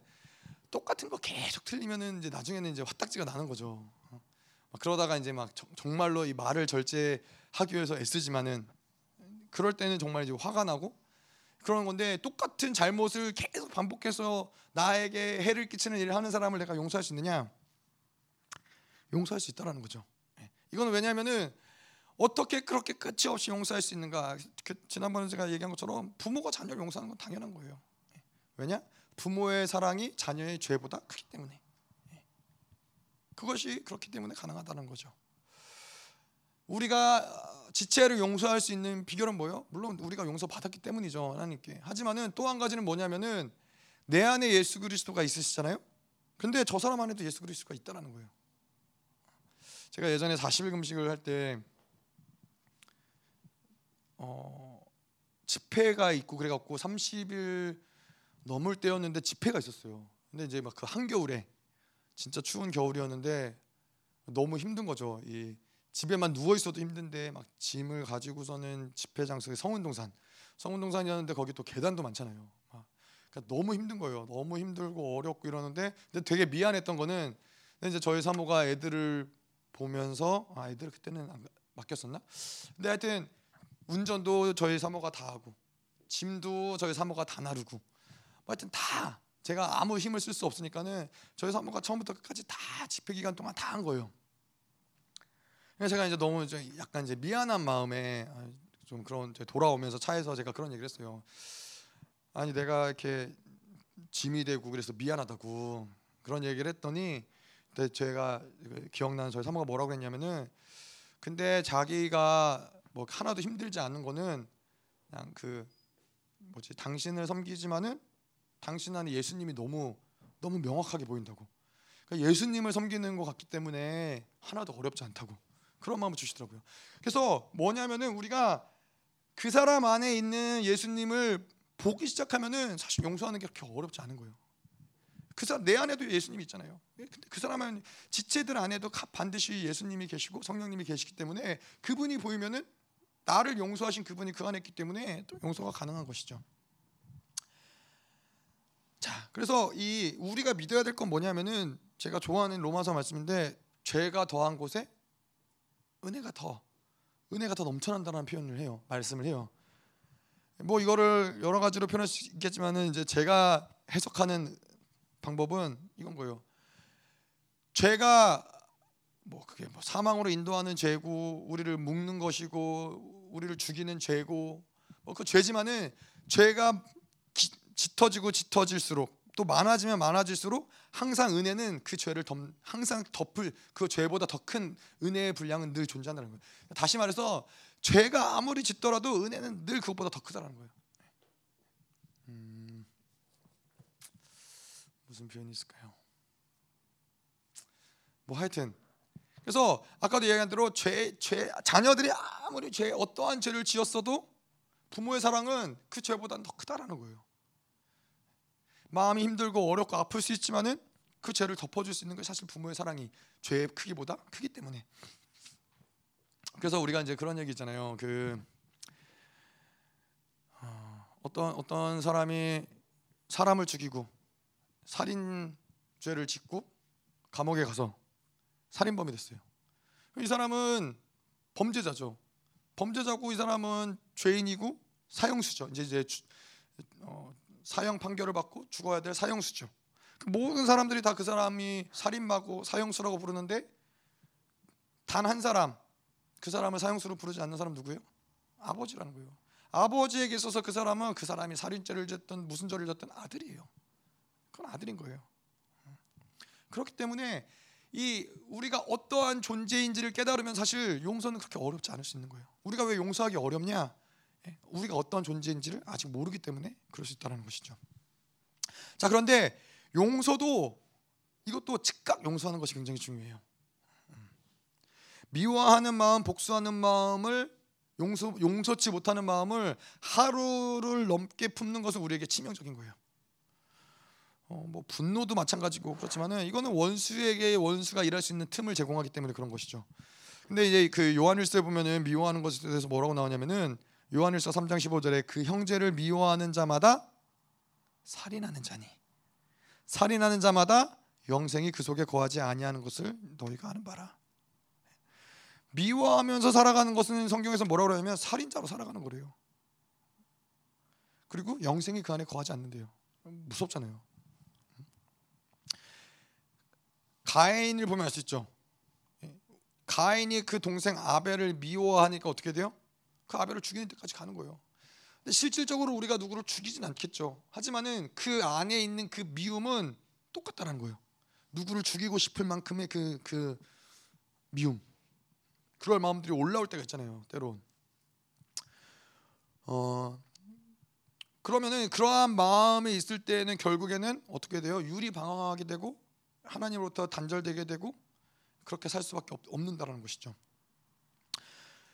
똑같은 거 계속 틀리면은 이제 나중에는 이제 화딱지가 나는 거죠. 어. 막 그러다가 이제 막 정말로 이 말을 절제하기 위해서 애쓰지만은 그럴 때는 정말 이제 화가 나고 그런 건데 똑같은 잘못을 계속 반복해서 나에게 해를 끼치는 일을 하는 사람을 내가 용서할 수 있느냐? 용서할 수 있다라는 거죠. 예. 이거는 왜냐하면은 어떻게 그렇게 끝이 없이 용서할 수 있는가? 그 지난번에 제가 얘기한 것처럼 부모가 자녀를 용서하는 건 당연한 거예요. 왜냐? 부모의 사랑이 자녀의 죄보다 크기 때문에. 그것이 그렇기 때문에 가능하다는 거죠. 우리가 지체를 용서할 수 있는 비결은 뭐예요? 물론 우리가 용서 받았기 때문이죠 하나님께. 하지만은 또 한 가지는 뭐냐면은 내 안에 예수 그리스도가 있으시잖아요. 근데 저 사람 안에도 예수 그리스도가 있다라는 거예요. 제가 예전에 40일 금식을 할때 어, 집회가 있고 그래갖고 30일 넘을 때였는데 집회가 있었어요. 근데 이제 막 그 한겨울에 진짜 추운 겨울이었는데 너무 힘든 거죠. 이 집에만 누워 있어도 힘든데 막 짐을 가지고서는 집회 장소에 성운동산, 성운동산이었는데 거기 또 계단도 많잖아요. 그러니까 너무 힘든 거예요. 너무 힘들고 어렵고 이러는데 근데 되게 미안했던 거는 이제 저희 사모가 애들을 보면서 아 애들 그때는 맡겼었나? 근데 하여튼 운전도 저희 사모가 다 하고 짐도 저희 사모가 다 나르고 뭐 하여튼 다 제가 아무 힘을 쓸 수 없으니까는 저희 사모가 처음부터 끝까지 다 집회 기간 동안 다 한 거예요. 그래서 제가 이제 너무 약간 이제 미안한 마음에 아, 좀 그런 돌아오면서 차에서 제가 그런 얘기를 했어요. 아니 내가 이렇게 짐이 되고 그래서 미안하다고 그런 얘기를 했더니 제가 기억나는 저희 사모가 뭐라고 했냐면은 근데 자기가 뭐 하나도 힘들지 않은 거는 그냥 그 뭐지 당신을 섬기지만은 당신 안에 예수님이 너무 너무 명확하게 보인다고. 그러니까 예수님을 섬기는 것 같기 때문에 하나도 어렵지 않다고 그런 마음을 주시더라고요. 그래서 뭐냐면은 우리가 그 사람 안에 있는 예수님을 보기 시작하면은 사실 용서하는 게 그렇게 어렵지 않은 거예요. 그 사람 내 안에도 예수님이 있잖아요. 예, 근데 그 사람은 지체들 안에도 반드시 예수님이 계시고 성령님이 계시기 때문에 그분이 보이면은 나를 용서하신 그분이 그 안에 있기 때문에 또 용서가 가능한 것이죠. 자, 그래서 이 우리가 믿어야 될 건 뭐냐면은 제가 좋아하는 로마서 말씀인데 죄가 더한 곳에 은혜가 더 은혜가 더 넘쳐난다는 표현을 해요. 말씀을 해요. 뭐 이거를 여러 가지로 표현할 수 있겠지만은 이제 제가 해석하는 방법은 이건 거예요. 죄가 뭐 그게 뭐 사망으로 인도하는 죄고 우리를 묶는 것이고 우리를 죽이는 죄고 뭐 그 죄지만은 죄가 기, 짙어지고 짙어질수록 또 많아지면 많아질수록 항상 은혜는 그 죄를 덮 항상 덮을 그 죄보다 더 큰 은혜의 분량은 늘 존재한다는 거예요. 다시 말해서 죄가 아무리 짙더라도 은혜는 늘 그것보다 더 크다는 거예요. 음, 무슨 표현이 있을까요? 뭐 하여튼 그래서 아까도 얘기한 대로 죄, 죄 자녀들이 아무리 죄 어떠한 죄를 지었어도 부모의 사랑은 그 죄보다는 더 크다라는 거예요. 마음이 힘들고 어렵고 아플 수 있지만은 그 죄를 덮어줄 수 있는 게 사실 부모의 사랑이 죄의 크기보다 크기 때문에. 그래서 우리가 이제 그런 얘기 있잖아요. 그 어, 어떤 어떤 사람이 사람을 죽이고 살인 죄를 짓고 감옥에 가서 살인범이 됐어요. 이 사람은 범죄자죠. 범죄자고 이 사람은 죄인이고 사형수죠. 이제 이제 어, 사형 판결을 받고 죽어야 될 사형수죠. 그 모든 사람들이 다 그 사람이 살인마고 사형수라고 부르는데 단 한 사람 그 사람을 사형수로 부르지 않는 사람 누구예요? 아버지라는 거예요. 아버지에게 있어서 그 사람은 그 사람이 살인죄를 졌든 무슨 죄를 졌든 아들이에요. 그건 아들인 거예요. 그렇기 때문에 이 우리가 어떠한 존재인지를 깨달으면 사실 용서는 그렇게 어렵지 않을 수 있는 거예요. 우리가 왜 용서하기 어렵냐? 예, 우리가 어떠한 존재인지를 아직 모르기 때문에 그럴 수 있다는 것이죠. 자 그런데 용서도 이것도 즉각 용서하는 것이 굉장히 중요해요. 음. 미워하는 마음, 복수하는 마음을 용서 용서치 못하는 마음을 하루를 넘게 품는 것은 우리에게 치명적인 거예요. 어, 뭐 분노도 마찬가지고 그렇지만은 이거는 원수에게 원수가 일할 수 있는 틈을 제공하기 때문에 그런 것이죠. 근데 이제 그 요한일서에 보면은 미워하는 것에 대해서 뭐라고 나오냐면은 요한일서 3장 15절에 그 형제를 미워하는 자마다 살인하는 자니 살인하는 자마다 영생이 그 속에 거하지 아니하는 것을 너희가 아는 바라. 미워하면서 살아가는 것은 성경에서 뭐라고 그러냐면 살인자로 살아가는 거래요. 그리고 영생이 그 안에 거하지 않는데요. 무섭잖아요. 가인을 보면 알 수 있죠. 가인이 그 동생 아벨을 미워하니까 어떻게 돼요? 그 아벨을 죽이는 데까지 가는 거예요. 근데 실질적으로 우리가 누구를 죽이진 않겠죠. 하지만은 그 안에 있는 그 미움은 똑같다는 거예요. 누구를 죽이고 싶을 만큼의 그, 그 미움. 그럴 마음들이 올라올 때가 있잖아요. 때론. 어, 그러면은 그러한 마음이 있을 때는 결국에는 어떻게 돼요? 유리 방황하게 되고 하나님으로부터 단절되게 되고 그렇게 살 수밖에 없는다라는 것이죠.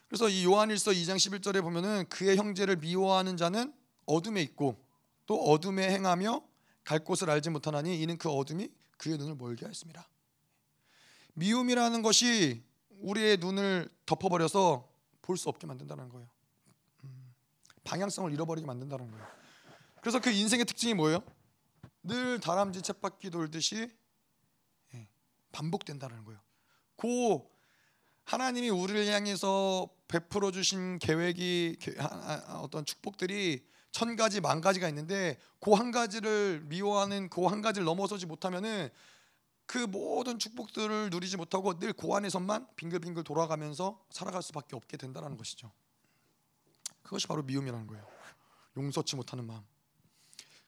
그래서 이 요한일서 2장 11절에 보면은 그의 형제를 미워하는 자는 어둠에 있고 또 어둠에 행하며 갈 곳을 알지 못하나니 이는 그 어둠이 그의 눈을 멀게 하였습니다. 미움이라는 것이 우리의 눈을 덮어버려서 볼 수 없게 만든다는 거예요. 음, 방향성을 잃어버리게 만든다는 거예요. 그래서 그 인생의 특징이 뭐예요? 늘 다람쥐 쳇바퀴 돌듯이 예, 반복된다는 거예요. 고 하나님이 우리를 향해서 베풀어 주신 계획이 어떤 축복들이 천 가지 만 가지가 있는데 그 한 가지를 미워하는 그 한 가지를 넘어서지 못하면은 그 모든 축복들을 누리지 못하고 늘 그 안에서만 빙글빙글 돌아가면서 살아갈 수밖에 없게 된다는 것이죠. 그것이 바로 미움이라는 거예요. 용서치 못하는 마음.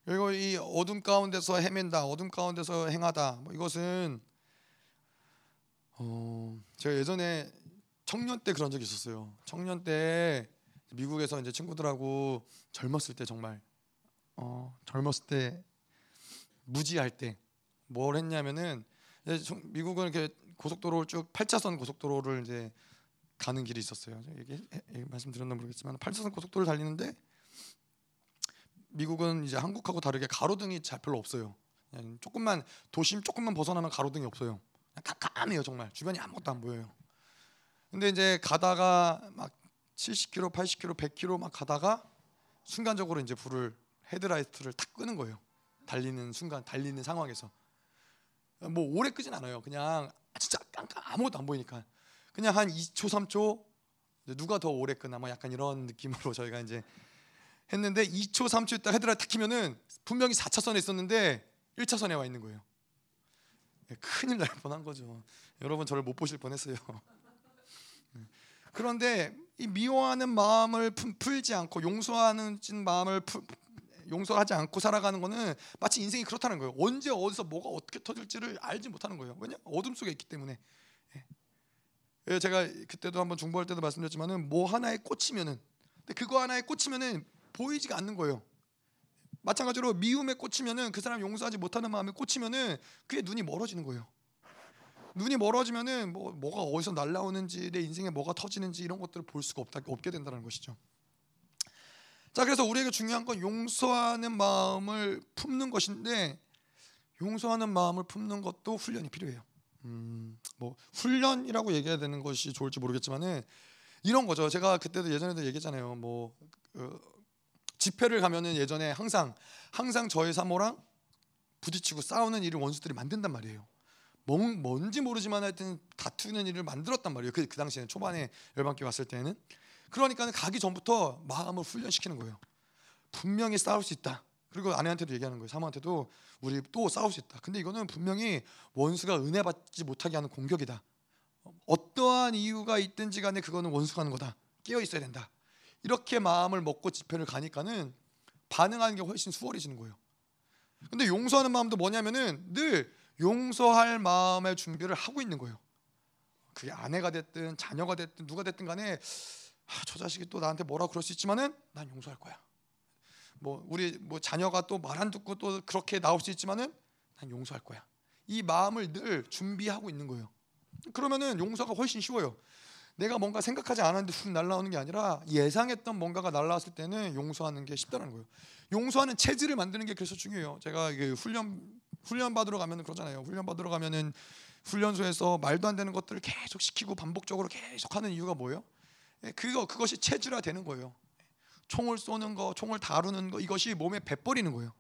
그리고 이 어둠 가운데서 헤맨다, 어둠 가운데서 행하다. 뭐 이것은 어, 제가 예전에 청년 때 그런 적이 있었어요. 청년 때 미국에서 이제 친구들하고 젊었을 때 정말 어, 젊었을 때 무지할 때 뭘 했냐면은 미국은 이렇게 고속도로를 쭉 8차선 고속도로를 이제 가는 길이 있었어요. 얘기, 말씀드렸나 모르겠지만 8차선 고속도로를 달리는데 미국은 이제 한국하고 다르게 가로등이 잘 별로 없어요. 조금만 도심 조금만 벗어나면 가로등이 없어요. 깜깜해요 정말 주변이 아무것도 안 보여요. 근데 이제 가다가 막 70km, 80km, 100km 막 가다가 순간적으로 이제 불을 헤드라이트를 탁 끄는 거예요. 달리는 순간 달리는 상황에서 뭐 오래 끄진 않아요. 그냥 진짜 깜깜 아무것도 안 보이니까 그냥 한 2초, 3초 누가 더 오래 끄나 뭐 약간 이런 느낌으로 저희가 이제 했는데 2초, 3초 있다 헤드라이트 탁 키면은 분명히 4차선에 있었는데 1차선에 와 있는 거예요. 예, 큰일 날 뻔한 거죠. 여러분 저를 못 보실 뻔했어요. 예. 그런데 이 미워하는 마음을 풀지 않고 용서하는 마음을 풀, 용서하지 않고 살아가는 거는 마치 인생이 그렇다는 거예요. 언제 어디서 뭐가 어떻게 터질지를 알지 못하는 거예요. 왜냐? 어둠 속에 있기 때문에. 예. 예 제가 그때도 한번 중보할 때도 말씀드렸지만은 뭐 하나에 꽂히면은 근데 그거 하나에 꽂히면은 보이지가 않는 거예요. 마찬가지로 미움에 꽂히면은 그 사람 용서하지 못하는 마음에 꽂히면은 그게 눈이 멀어지는 거예요. 눈이 멀어지면은 뭐 뭐가 어디서 날라오는지 내 인생에 뭐가 터지는지 이런 것들을 볼 수가 없다 없게 된다는 것이죠. 자, 그래서 우리에게 중요한 건 용서하는 마음을 품는 것인데 용서하는 마음을 품는 것도 훈련이 필요해요. 음, 뭐 훈련이라고 얘기해야 되는 것이 좋을지 모르겠지만은 이런 거죠. 제가 그때도 예전에도 얘기했잖아요. 뭐 그, 집회를 가면은 예전에 항상 항상 저희 사모랑 부딪히고 싸우는 일을 원수들이 만든단 말이에요. 뭔, 뭔지 모르지만 하여튼 다투는 일을 만들었단 말이에요. 그, 그 당시에는 초반에 열방교 왔을 때는 그러니까 가기 전부터 마음을 훈련시키는 거예요. 분명히 싸울 수 있다. 그리고 아내한테도 얘기하는 거예요. 사모한테도 우리 또 싸울 수 있다. 근데 이거는 분명히 원수가 은혜 받지 못하게 하는 공격이다. 어떠한 이유가 있든지 간에 그거는 원수가 하는 거다. 깨어 있어야 된다. 이렇게 마음을 먹고 집회를 가니까는 반응하는 게 훨씬 수월해지는 거예요. 근데 용서하는 마음도 뭐냐면은 늘 용서할 마음의 준비를 하고 있는 거예요. 그게 아내가 됐든 자녀가 됐든 누가 됐든 간에 아, 저 자식이 또 나한테 뭐라 그럴 수 있지만은 난 용서할 거야. 뭐 우리 뭐 자녀가 또 말 안 듣고 또 그렇게 나올 수 있지만은 난 용서할 거야. 이 마음을 늘 준비하고 있는 거예요. 그러면은 용서가 훨씬 쉬워요. 내가 뭔가 생각하지 않았는데 훅 날라오는 게 아니라 예상했던 뭔가가 날라왔을 때는 용서하는 게 쉽다는 거예요. 용서하는 체질을 만드는 게 그래서 중요해요. 제가 훈련 훈련 받으러 가면 그러잖아요. 훈련 받으러 가면은 훈련소에서 말도 안 되는 것들을 계속 시키고 반복적으로 계속 하는 이유가 뭐예요? 예, 그거 그것이 체질화 되는 거예요. 총을 쏘는 거, 총을 다루는 거 이것이 몸에 배버리는 거예요.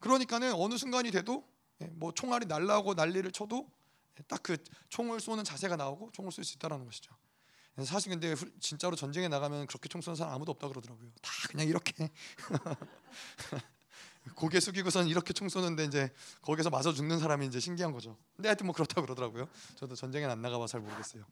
그러니까는 어느 순간이 돼도 예, 뭐 총알이 날라오고 난리를 쳐도 예, 딱그 총을 쏘는 자세가 나오고 총을 쏠 수 있다라는 것이죠. 사실 근데 진짜로 전쟁에 나가면 그렇게 총 쏘는 사람 아무도 없다 그러더라고요. 다 그냥 이렇게 고개 숙이고선 이렇게 총 쏘는데 이제 거기서 맞아 죽는 사람이 이제 신기한 거죠. 근데 하여튼 뭐 그렇다 그러더라고요. 저도 전쟁에 안 나가봐 잘 모르겠어요.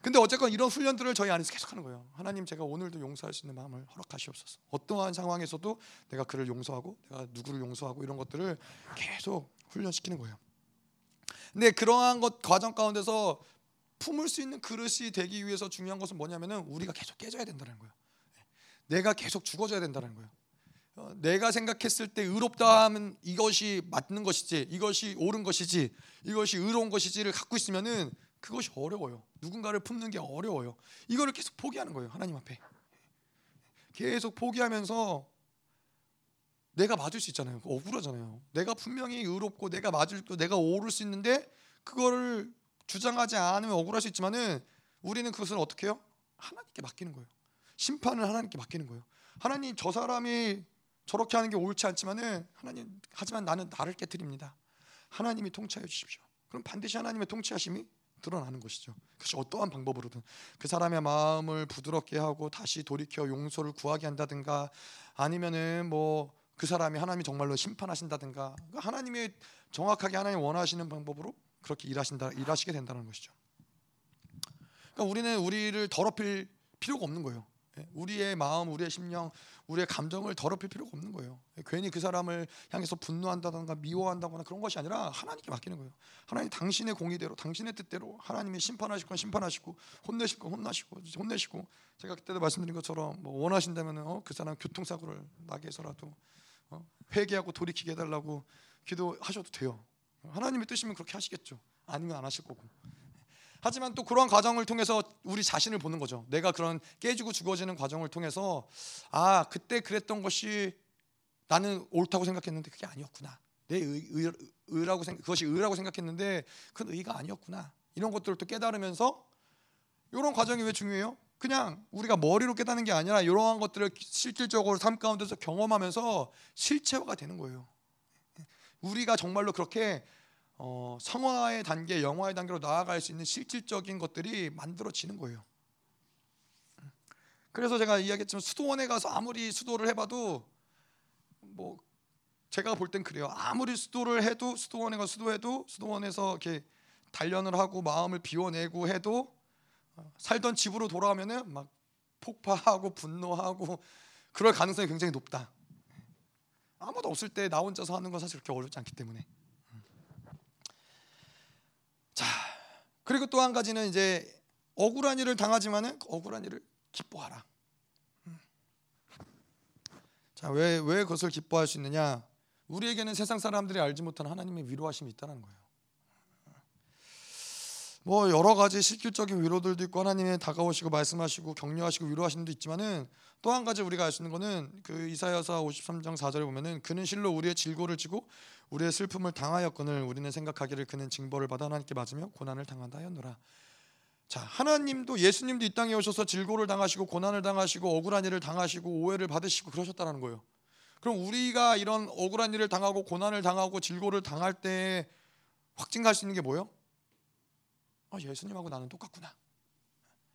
근데 어쨌건 이런 훈련들을 저희 안에서 계속하는 거예요. 하나님 제가 오늘도 용서할 수 있는 마음을 허락하시옵소서. 어떠한 상황에서도 내가 그를 용서하고 내가 누구를 용서하고 이런 것들을 계속 훈련시키는 거예요. 근데 그러한 것 과정 가운데서 품을 수 있는 그릇이 되기 위해서 중요한 것은 뭐냐면은 우리가 계속 깨져야 된다는 거예요. 내가 계속 죽어져야 된다는 거예요. 어, 내가 생각했을 때 의롭다 하면 이것이 맞는 것이지, 이것이 옳은 것이지, 이것이 의로운 것이지를 갖고 있으면은 그것이 어려워요. 누군가를 품는 게 어려워요. 이거를 계속 포기하는 거예요. 하나님 앞에. 계속 포기하면서 내가 맞을 수 있잖아요. 억울하잖아요. 내가 분명히 의롭고 내가 맞을 또 내가 옳을 수 있는데 그거를 주장하지 않으면 억울할 수 있지만은 우리는 그것을 어떻게 해요? 하나님께 맡기는 거예요. 심판을 하나님께 맡기는 거예요. 하나님 저 사람이 저렇게 하는 게 옳지 않지만은 하나님 하지만 나는 나를 깨뜨립니다. 하나님이 통치하여 주십시오. 그럼 반드시 하나님의 통치하심이 드러나는 것이죠. 그것이 어떠한 방법으로든 그 사람의 마음을 부드럽게 하고 다시 돌이켜 용서를 구하게 한다든가 아니면은 뭐 그 사람이 하나님이 정말로 심판하신다든가 그러니까 하나님이 정확하게 하나님 원하시는 방법으로 그렇게 일하신다 일하시게 된다는 것이죠. 그러니까 우리는 우리를 더럽힐 필요가 없는 거예요. 예, 우리의 마음, 우리의 심령, 우리의 감정을 더럽힐 필요가 없는 거예요. 예, 괜히 그 사람을 향해서 분노한다던가 미워한다거나 그런 것이 아니라 하나님께 맡기는 거예요. 하나님 당신의 공의대로, 당신의 뜻대로 하나님이 심판하실 건 심판하시고 혼내실 건 혼나시고 혼내시고 제가 그때도 말씀드린 것처럼 뭐 원하신다면은 어, 그 사람 교통사고를 나게 해서라도 어, 회개하고 돌이키게 해달라고 기도하셔도 돼요. 하나님의 뜻이면 그렇게 하시겠죠. 아니면 안 하실 거고. 하지만 또 그러한 과정을 통해서 우리 자신을 보는 거죠. 내가 그런 깨지고 죽어지는 과정을 통해서 아 그때 그랬던 것이 나는 옳다고 생각했는데 그게 아니었구나. 내 의, 의, 의라고 생각 그것이 의라고 생각했는데 그건 의가 아니었구나. 이런 것들을 또 깨달으면서 이런 과정이 왜 중요해요? 그냥 우리가 머리로 깨닫는 게 아니라 이러한 것들을 실질적으로 삶 가운데서 경험하면서 실체화가 되는 거예요. 우리가 정말로 그렇게 어, 성화의 단계, 영화의 단계로 나아갈 수 있는 실질적인 것들이 만들어지는 거예요. 그래서 제가 이야기했지만 수도원에 가서 아무리 수도를 해봐도 뭐 제가 볼 땐 그래요. 아무리 수도를 해도 수도원에 가 수도해도 수도원에서 이렇게 단련을 하고 마음을 비워내고 해도 어, 살던 집으로 돌아오면은 막 폭파하고 분노하고 그럴 가능성이 굉장히 높다. 아무도 없을 때 나 혼자서 하는 건 사실 그렇게 어렵지 않기 때문에. 자 그리고 또 한 가지는 이제 억울한 일을 당하지만은 억울한 일을 기뻐하라. 음. 자왜 왜 그것을 기뻐할 수 있느냐? 우리에게는 세상 사람들이 알지 못하는 하나님의 위로하심이 있다는 거예요. 뭐 여러 가지 실질적인 위로들도 있고 하나님의 다가오시고 말씀하시고 격려하시고 위로하시는 도 있지만은 또 한 가지 우리가 알 수 있는 거는 그 이사야서 53장 4절에 보면은 그는 실로 우리의 질고를 지고 우리의 슬픔을 당하였거늘 우리는 생각하기를 그는 징벌을 받아 하나님께 맞으며 고난을 당한다 하였노라. 자, 하나님도 예수님도 이 땅에 오셔서 질고를 당하시고 고난을 당하시고 억울한 일을 당하시고 오해를 받으시고 그러셨다는 거예요. 그럼 우리가 이런 억울한 일을 당하고 고난을 당하고 질고를 당할 때 확증할 수 있는 게 뭐예요? 아, 예수님하고 나는 똑같구나.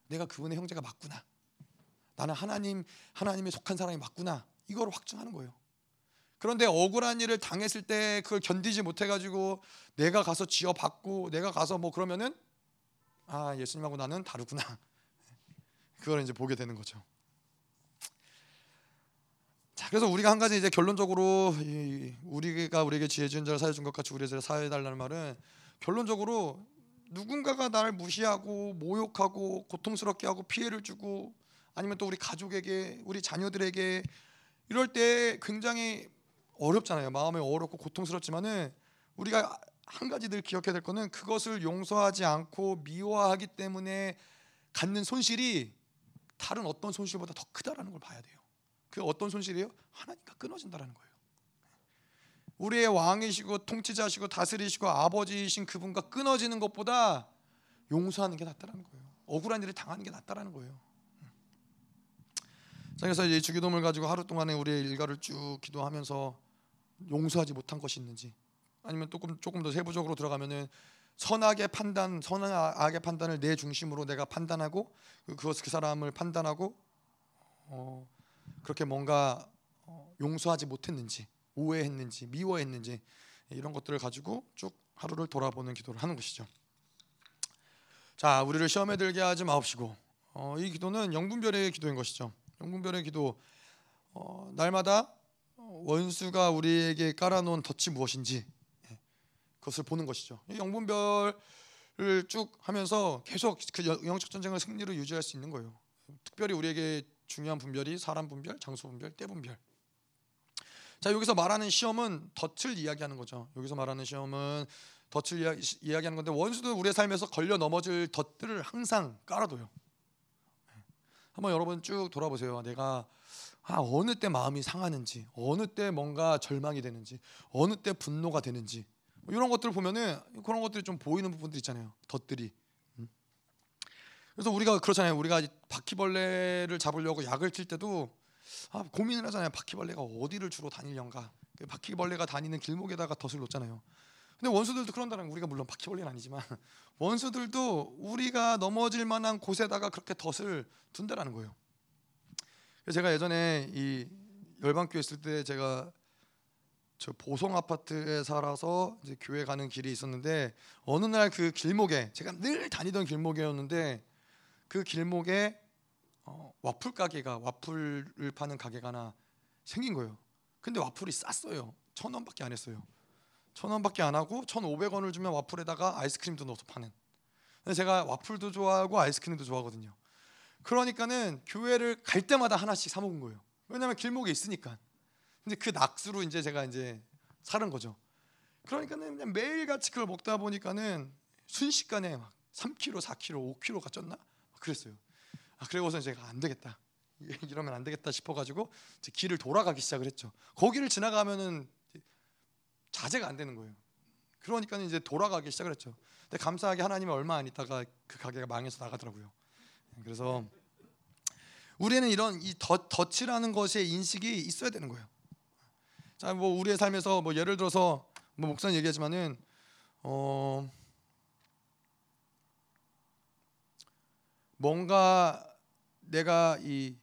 내가 그분의 형제가 맞구나. 나는 하나님 하나님에 속한 사람이 맞구나. 이걸 확증하는 거예요. 그런데 억울한 일을 당했을 때 그걸 견디지 못해 가지고 내가 가서 지어 받고 내가 가서 뭐 그러면은 아 예수님하고 나는 다르구나 그걸 이제 보게 되는 거죠. 자 그래서 우리가 한 가지 이제 결론적으로 우리가 우리에게 지혜 주는 자를 사해 준 것 같이 우리에게 사해 달라는 말은 결론적으로 누군가가 나를 무시하고 모욕하고 고통스럽게 하고 피해를 주고 아니면 또 우리 가족에게 우리 자녀들에게 이럴 때 굉장히 어렵잖아요. 마음이 어렵고 고통스럽지만은 우리가 한 가지 늘 기억해야 될 거는 그것을 용서하지 않고 미워하기 때문에 갖는 손실이 다른 어떤 손실보다 더 크다라는 걸 봐야 돼요. 그 어떤 손실이에요? 하나님과 끊어진다라는 거예요. 우리의 왕이시고 통치자시고 다스리시고 아버지이신 그분과 끊어지는 것보다 용서하는 게 낫다라는 거예요. 억울한 일을 당하는 게 낫다라는 거예요. 자 그래서 이 주기도문을 가지고 하루 동안에 우리의 일과를 쭉 기도하면서 용서하지 못한 것이 있는지 아니면 조금 조금 더 세부적으로 들어가면은 선악의 판단, 선악의 판단을 내 중심으로 내가 판단하고 그, 그것 그 사람을 판단하고 어, 그렇게 뭔가 어, 용서하지 못했는지 오해했는지 미워했는지 이런 것들을 가지고 쭉 하루를 돌아보는 기도를 하는 것이죠. 자, 우리를 시험에 들게 하지 마옵시고 어, 이 기도는 영분별의 기도인 것이죠. 영분별의 기도 어, 날마다 원수가 우리에게 깔아놓은 덫이 무엇인지 예, 그것을 보는 것이죠. 영분별을 쭉 하면서 계속 그 영적 전쟁을 승리로 유지할 수 있는 거예요. 특별히 우리에게 중요한 분별이 사람 분별, 장소 분별, 때 분별. 자 여기서 말하는 시험은 덫을 이야기하는 거죠. 여기서 말하는 시험은 덫을 이야기, 하는 건데 원수도 우리의 삶에서 걸려 넘어질 덫들을 항상 깔아둬요. 한번 여러분 쭉 돌아보세요. 내가 아, 어느 때 마음이 상하는지, 어느 때 뭔가 절망이 되는지, 어느 때 분노가 되는지 뭐 이런 것들을 보면은 그런 것들이 좀 보이는 부분들 있잖아요. 덫들이. 음. 그래서 우리가 그렇잖아요. 우리가 바퀴벌레를 잡으려고 약을 칠 때도 아, 고민을 하잖아요. 바퀴벌레가 어디를 주로 다니려가. 그 바퀴벌레가 다니는 길목에다가 덫을 놓잖아요. 근데 원수들도 그런다는 우리가 물론 바퀴벌레는 아니지만 원수들도 우리가 넘어질 만한 곳에다가 그렇게 덫을 둔다라는 거예요. 제가 예전에 이 열방교회 있을 때 제가 저 보성 아파트에 살아서 이제 교회 가는 길이 있었는데 어느 날 그 길목에 제가 늘 다니던 길목이었는데 그 길목에 어, 와플 가게가 와플을 파는 가게가 하나 생긴 거예요. 근데 와플이 쌌어요. 천 원밖에 안 했어요. 천 원밖에 안 하고 천 오백 원을 주면 와플에다가 아이스크림도 넣어서 파는. 근데 제가 와플도 좋아하고 아이스크림도 좋아하거든요. 그러니까는 교회를 갈 때마다 하나씩 사 먹은 거예요. 왜냐하면 길목에 있으니까. 근데 그 낙수로 이제 제가 이제 사는 거죠. 그러니까는 그냥 매일 같이 그걸 먹다 보니까는 순식간에 막 3kg, 4kg, 5kg가 쪘나? 그랬어요. 아, 그래고서 제가 안 되겠다. 이러면 안 되겠다 싶어가지고 길을 돌아가기 시작을 했죠. 거기를 지나가면은 자제가 안 되는 거예요. 그러니까 이제 돌아가기 시작을 했죠. 근데 감사하게 하나님이 얼마 안 있다가 그 가게가 망해서 나가더라고요. 그래서 우리는 이런 이 덧, 덧이라는 것의 인식이 있어야 되는 거예요. 자, 뭐 우리의 삶에서 뭐 예를 들어서 뭐 목사님 얘기하지만은 어 뭔가 내가 이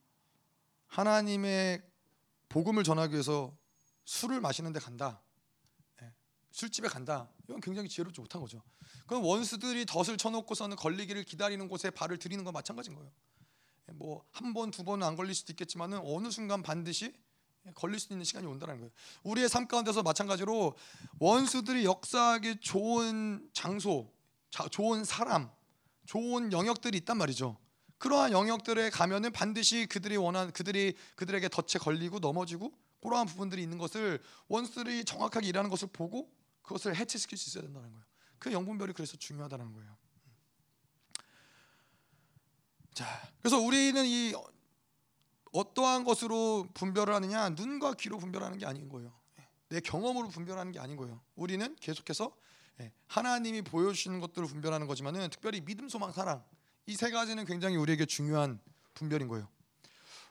하나님의 복음을 전하기 위해서 술을 마시는데 간다. 예, 술집에 간다. 이건 굉장히 지혜롭지 못한 거죠. 그럼 원수들이 덫을 쳐놓고서는 걸리기를 기다리는 곳에 발을 들이는 건 마찬가지인 거예요. 예, 뭐한 번, 두 번은 안 걸릴 수도 있겠지만은 어느 순간 반드시 걸릴 수 있는 시간이 온다는 거예요. 우리의 삶 가운데서 마찬가지로 원수들이 역사하기 좋은 장소, 좋은 사람, 좋은 영역들이 있단 말이죠. 그러한 영역들에 가면은 반드시 그들이 원한 그들이 그들에게 덫에 걸리고 넘어지고 그러한 부분들이 있는 것을 원수들이 정확하게 일하는 것을 보고 그것을 해체시킬 수 있어야 된다는 거예요. 그 영분별이 그래서 중요하다는 거예요. 자, 그래서 우리는 이 어떠한 것으로 분별을 하느냐 눈과 귀로 분별하는 게 아닌 거예요. 내 경험으로 분별하는 게 아닌 거예요. 우리는 계속해서 예, 하나님이 보여주시는 것들을 분별하는 거지만은 특별히 믿음, 소망, 사랑 이 세 가지는 굉장히 우리에게 중요한 분별인 거예요.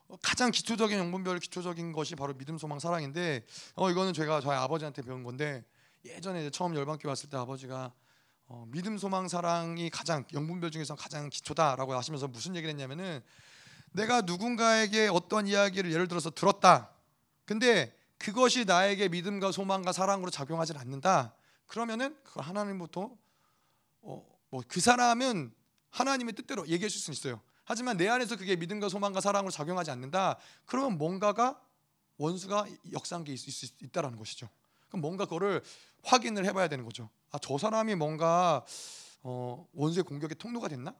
어, 가장 기초적인 영분별, 기초적인 것이 바로 믿음, 소망, 사랑인데 어 이거는 제가 저희 아버지한테 배운 건데 예전에 처음 열방교 왔을 때 아버지가 어, 믿음, 소망, 사랑이 가장 영분별 중에서 가장 기초다라고 하시면서 무슨 얘기를 했냐면은 내가 누군가에게 어떤 이야기를 예를 들어서 들었다. 근데 그것이 나에게 믿음과 소망과 사랑으로 작용하지 않는다. 그러면은 그 하나님부터 어, 뭐 그 사람은 하나님의 뜻대로 얘기해 줄수 있어요. 하지만 내 안에서 그게 믿음과 소망과 사랑으로 작용하지 않는다. 그러면 뭔가가 원수가 역사한 게 있, 있, 있다라는 것이죠. 그럼 뭔가 그거를 확인을 해봐야 되는 거죠. 아 저 사람이 뭔가 어, 원수의 공격의 통로가 됐나?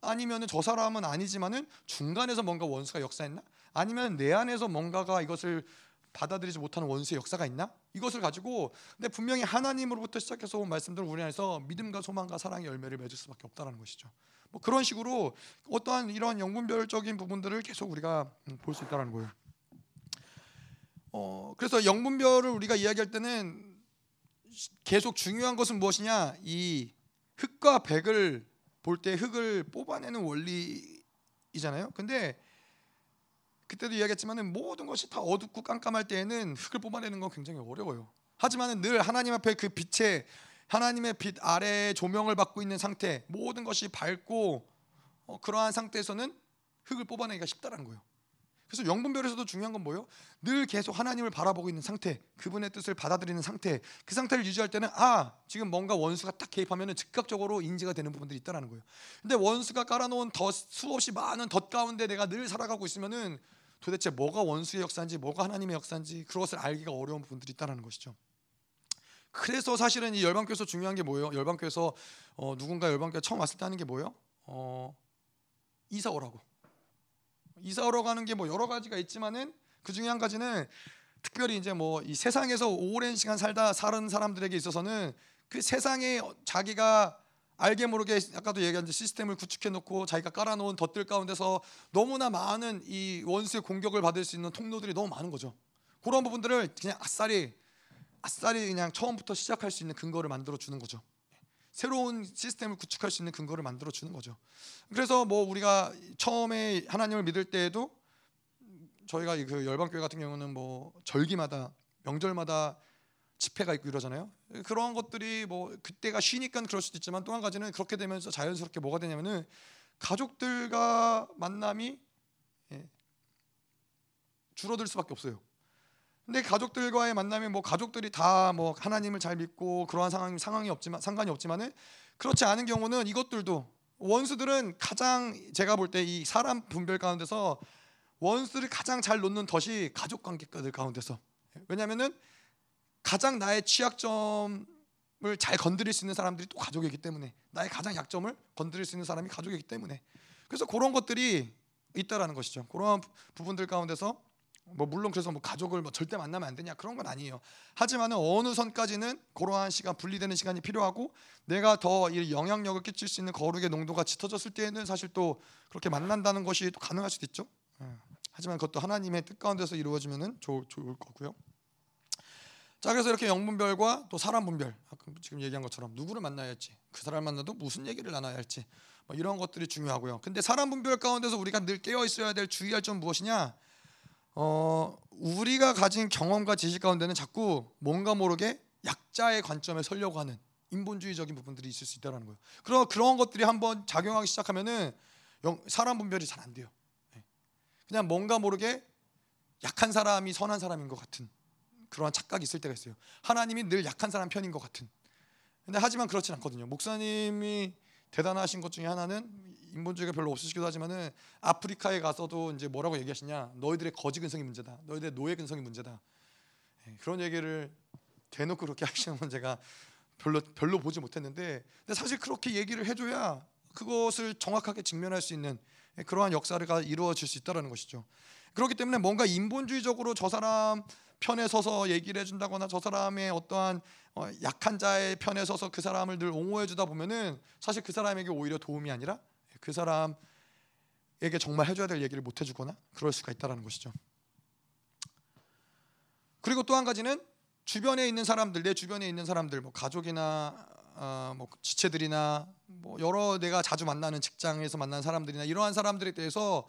아니면은 저 사람은 아니지만은 중간에서 뭔가 원수가 역사했나? 아니면 내 안에서 뭔가가 이것을 받아들이지 못하는 원수의 역사가 있나? 이것을 가지고 근데 분명히 하나님으로부터 시작해서 온 말씀들은 우리 안에서 믿음과 소망과 사랑의 열매를 맺을 수밖에 없다는 것이죠. 뭐 그런 식으로 어떠한 이런 영분별적인 부분들을 계속 우리가 음, 볼수 있다는 거예요. 어 그래서 영분별을 우리가 이야기할 때는 계속 중요한 것은 무엇이냐? 이 흑과 백을 볼때 흑을 뽑아내는 원리이잖아요. 근데 그때도 이야기했지만은 모든 것이 다 어둡고 깜깜할 때에는 흙을 뽑아내는 건 굉장히 어려워요. 하지만은 늘 하나님 앞에 그 빛에 하나님의 빛 아래 조명을 받고 있는 상태, 모든 것이 밝고 어, 그러한 상태에서는 흙을 뽑아내기가 쉽다는 거예요. 그래서 영분별에서도 중요한 건 뭐예요? 늘 계속 하나님을 바라보고 있는 상태, 그분의 뜻을 받아들이는 상태, 그 상태를 유지할 때는 아 지금 뭔가 원수가 딱 개입하면 즉각적으로 인지가 되는 부분들이 있다라는 거예요. 근데 원수가 깔아놓은 덧 수없이 많은 덧 가운데 내가 늘 살아가고 있으면은 도대체 뭐가 원수의 역사인지 뭐가 하나님의 역사인지 그것을 알기가 어려운 부분들이 있다는 것이죠. 그래서 사실은 이 열방교에서 중요한 게 뭐예요? 열방교에서 어, 누군가 열방교에 처음 왔을 때 하는 게 뭐예요? 어, 이사 오라고. 이사 오러 가는 게 뭐 여러 가지가 있지만은 그 중에 한 가지는 특별히 이제 뭐 이 세상에서 오랜 시간 살다 사는 사람들에게 있어서는 그 세상에 자기가 알게 모르게 아까도 얘기한 시스템을 구축해 놓고 자기가 깔아놓은 덫들 가운데서 너무나 많은 이 원수의 공격을 받을 수 있는 통로들이 너무 많은 거죠. 그런 부분들을 그냥 아싸리 아싸리 그냥 처음부터 시작할 수 있는 근거를 만들어 주는 거죠. 새로운 시스템을 구축할 수 있는 근거를 만들어 주는 거죠. 그래서 뭐 우리가 처음에 하나님을 믿을 때에도 저희가 그 열방교회 같은 경우는 뭐 절기마다 명절마다 집회가 있고 이러잖아요. 그러한 것들이 뭐 그때가 쉬니까 그럴 수도 있지만 또 한 가지는 그렇게 되면서 자연스럽게 뭐가 되냐면은 가족들과 만남이 예, 줄어들 수밖에 없어요. 근데 가족들과의 만남이 뭐 가족들이 다 뭐 하나님을 잘 믿고 그러한 상황 상황이 없지만 상관이 없지만은 그렇지 않은 경우는 이것들도 원수들은 가장 제가 볼 때 이 사람 분별 가운데서 원수를 가장 잘 놓는 덫이 가족 관계들 가운데서 왜냐하면은 가장 나의 취약점을 잘 건드릴 수 있는 사람들이 또 가족이기 때문에 나의 가장 약점을 건드릴 수 있는 사람이 가족이기 때문에 그래서 그런 것들이 있다라는 것이죠. 그런 부분들 가운데서 뭐 물론 그래서 뭐 가족을 뭐 절대 만나면 안 되냐 그런 건 아니에요. 하지만 어느 선까지는 그러한 시간 분리되는 시간이 필요하고 내가 더 영향력을 끼칠 수 있는 거룩의 농도가 짙어졌을 때에는 사실 또 그렇게 만난다는 것이 또 가능할 수도 있죠. 예. 하지만 그것도 하나님의 뜻 가운데서 이루어지면은 좋, 좋을 거고요. 자 그래서 이렇게 영분별과 또 사람 분별 지금 얘기한 것처럼 누구를 만나야 할지 그 사람 만나도 무슨 얘기를 나눠야 할지 뭐 이런 것들이 중요하고요. 근데 사람 분별 가운데서 우리가 늘 깨어 있어야 될 주의할 점 무엇이냐? 어 우리가 가진 경험과 지식 가운데는 자꾸 뭔가 모르게 약자의 관점에 서려고 하는 인본주의적인 부분들이 있을 수 있다는 거예요. 그런 그런 것들이 한번 작용하기 시작하면은 사람 분별이 잘 안 돼요. 예. 그냥 뭔가 모르게 약한 사람이 선한 사람인 것 같은 그러한 착각이 있을 때가 있어요. 하나님이 늘 약한 사람 편인 것 같은. 근데 하지만 그렇진 않거든요. 목사님이 대단하신 것 중에 하나는 인본주의가 별로 없으시기도 하지만은 아프리카에 가서도 이제 뭐라고 얘기하시냐? 너희들의 거지 근성이 문제다. 너희들의 노예 근성이 문제다. 예, 그런 얘기를 대놓고 그렇게 하시는 건 제가 별로 별로 보지 못했는데, 근데 사실 그렇게 얘기를 해줘야 그것을 정확하게 직면할 수 있는 그러한 역사가 이루어질 수 있다라는 것이죠. 그렇기 때문에 뭔가 인본주의적으로 저 사람 편에 서서 얘기를 해준다거나 저 사람의 어떠한 어, 약한 자의 편에 서서 그 사람을 늘 옹호해 주다 보면은 사실 그 사람에게 오히려 도움이 아니라 그 사람에게 정말 해줘야 될 얘기를 못 해주거나 그럴 수가 있다라는 것이죠. 그리고 또 한 가지는 주변에 있는 사람들, 내 주변에 있는 사람들, 뭐 가족이나 어, 뭐 지체들이나 뭐 여러 내가 자주 만나는 직장에서 만난 사람들이나 이러한 사람들에 대해서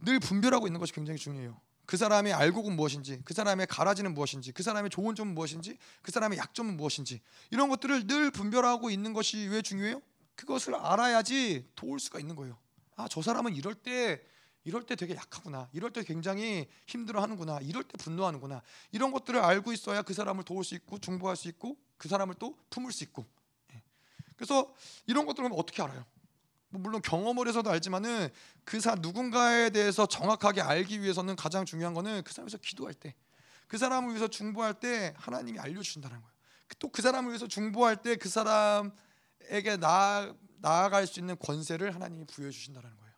늘 분별하고 있는 것이 굉장히 중요해요. 그 사람의 알곡은 무엇인지, 그 사람의 가라지는 무엇인지, 그 사람의 좋은 점은 무엇인지, 그 사람의 약점은 무엇인지 이런 것들을 늘 분별하고 있는 것이 왜 중요해요? 그것을 알아야지 도울 수가 있는 거예요. 아, 저 사람은 이럴 때 이럴 때 되게 약하구나. 이럴 때 굉장히 힘들어하는구나. 이럴 때 분노하는구나. 이런 것들을 알고 있어야 그 사람을 도울 수 있고 중보할 수 있고 그 사람을 또 품을 수 있고. 예. 그래서 이런 것들은 어떻게 알아요? 뭐 물론 경험을 해서도 알지만은 그 사 누군가에 대해서 정확하게 알기 위해서는 가장 중요한 거는 그 사람에서 기도할 때, 그 사람을 위해서 중보할 때 하나님이 알려주신다는 거예요. 또 그 사람을 위해서 중보할 때 그 사람 에게 나 나아갈 수 있는 권세를 하나님이 부여해 주신다는 거예요.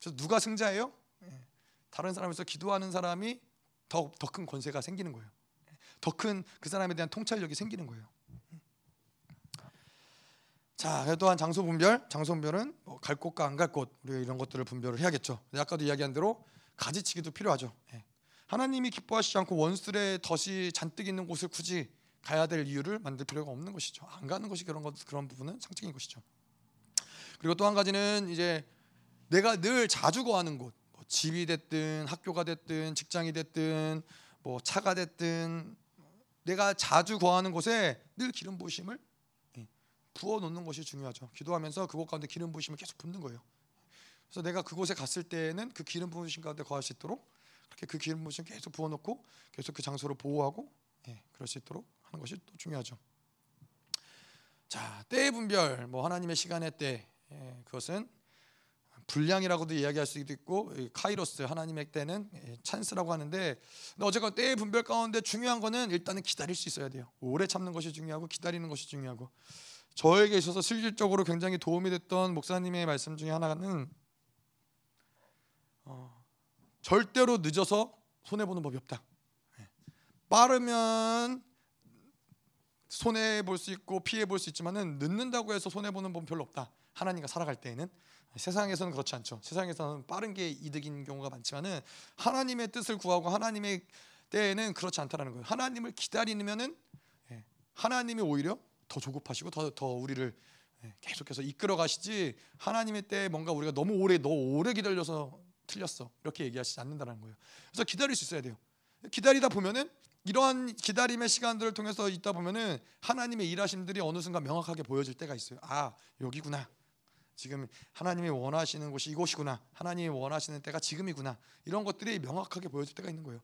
그래서 누가 승자예요? 예. 다른 사람에서 기도하는 사람이 더 더 큰 권세가 생기는 거예요. 더 큰 그 사람에 대한 통찰력이 생기는 거예요. 자, 또한 장소 분별, 장소 분별은 뭐 갈 곳과 안 갈 곳, 우리가 이런 것들을 분별을 해야겠죠. 아까도 이야기한 대로 가지치기도 필요하죠. 예. 하나님이 기뻐하시지 않고 원수들의 덫이 잔뜩 있는 곳을 굳이 가야 될 이유를 만들 필요가 없는 것이죠. 안 가는 것이 그런 것 그런 부분은 상징인 것이죠. 그리고 또 한 가지는 이제 내가 늘 자주 거하는 곳, 뭐 집이 됐든 학교가 됐든 직장이 됐든 뭐 차가 됐든 내가 자주 거하는 곳에 늘 기름 부으심을 부어 놓는 것이 중요하죠. 기도하면서 그곳 가운데 기름 부으심을 계속 붓는 거예요. 그래서 내가 그곳에 갔을 때에는 그 기름 부으심 가운데 거할 수 있도록 그렇게 그 기름 부으심 계속 부어 놓고 계속 그 장소를 보호하고 예, 그럴 수 있도록 하는 것이 또 중요하죠. 자, 때의 분별, 뭐 하나님의 시간의 때 예, 그것은 분량이라고도 이야기할 수도 있고 카이로스 하나님의 때는 예, 찬스라고 하는데 어쨌건 때의 분별 가운데 중요한 거는 일단은 기다릴 수 있어야 돼요. 오래 참는 것이 중요하고 기다리는 것이 중요하고 저에게 있어서 실질적으로 굉장히 도움이 됐던 목사님의 말씀 중에 하나는 어, 절대로 늦어서 손해 보는 법이 없다. 예. 빠르면 손해 볼 수 있고 피해 볼 수 있지만은 늦는다고 해서 손해 보는 법은 별로 없다. 하나님과 살아갈 때에는 세상에서는 그렇지 않죠. 세상에서는 빠른 게 이득인 경우가 많지만은 하나님의 뜻을 구하고 하나님의 때에는 그렇지 않다라는 거예요. 하나님을 기다리면은 예, 하나님이 오히려 더 조급하시고 더, 더 우리를 예, 계속해서 이끌어 가시지 하나님의 때 뭔가 우리가 너무 오래 너무 오래 기다려서 틀렸어 이렇게 얘기하시지 않는다는 거예요. 그래서 기다릴 수 있어야 돼요. 기다리다 보면은 이러한 기다림의 시간들을 통해서 있다 보면은 하나님의 일하심들이 어느 순간 명확하게 보여질 때가 있어요. 아 여기구나. 지금 하나님이 원하시는 곳이 이곳이구나. 하나님이 원하시는 때가 지금이구나. 이런 것들이 명확하게 보여질 때가 있는 거예요.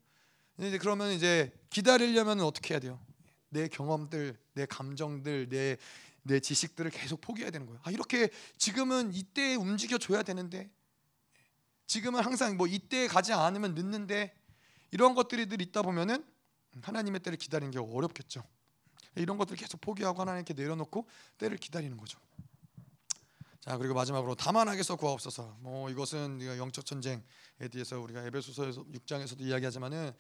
이제 그러면 이제 기다리려면 어떻게 해야 돼요? 내 경험들, 내 감정들, 내 내 지식들을 계속 포기해야 되는 거예요. 아 이렇게 지금은 이때 움직여 줘야 되는데 지금은 항상 뭐 이때 가지 않으면 늦는데 이런 것들이 늘 있다 보면은 하나님의 때를 기다리는 게 어렵겠죠. 이런 것들 계속 포기하고 하나님께 내려놓고 때를 기다리는 거죠. 자 그리고 마지막으로 다만 하게서 구하옵소서. 뭐 이것은 영적 전쟁에 대해서 우리가 에베소서에서 6장에서도 이야기하지만은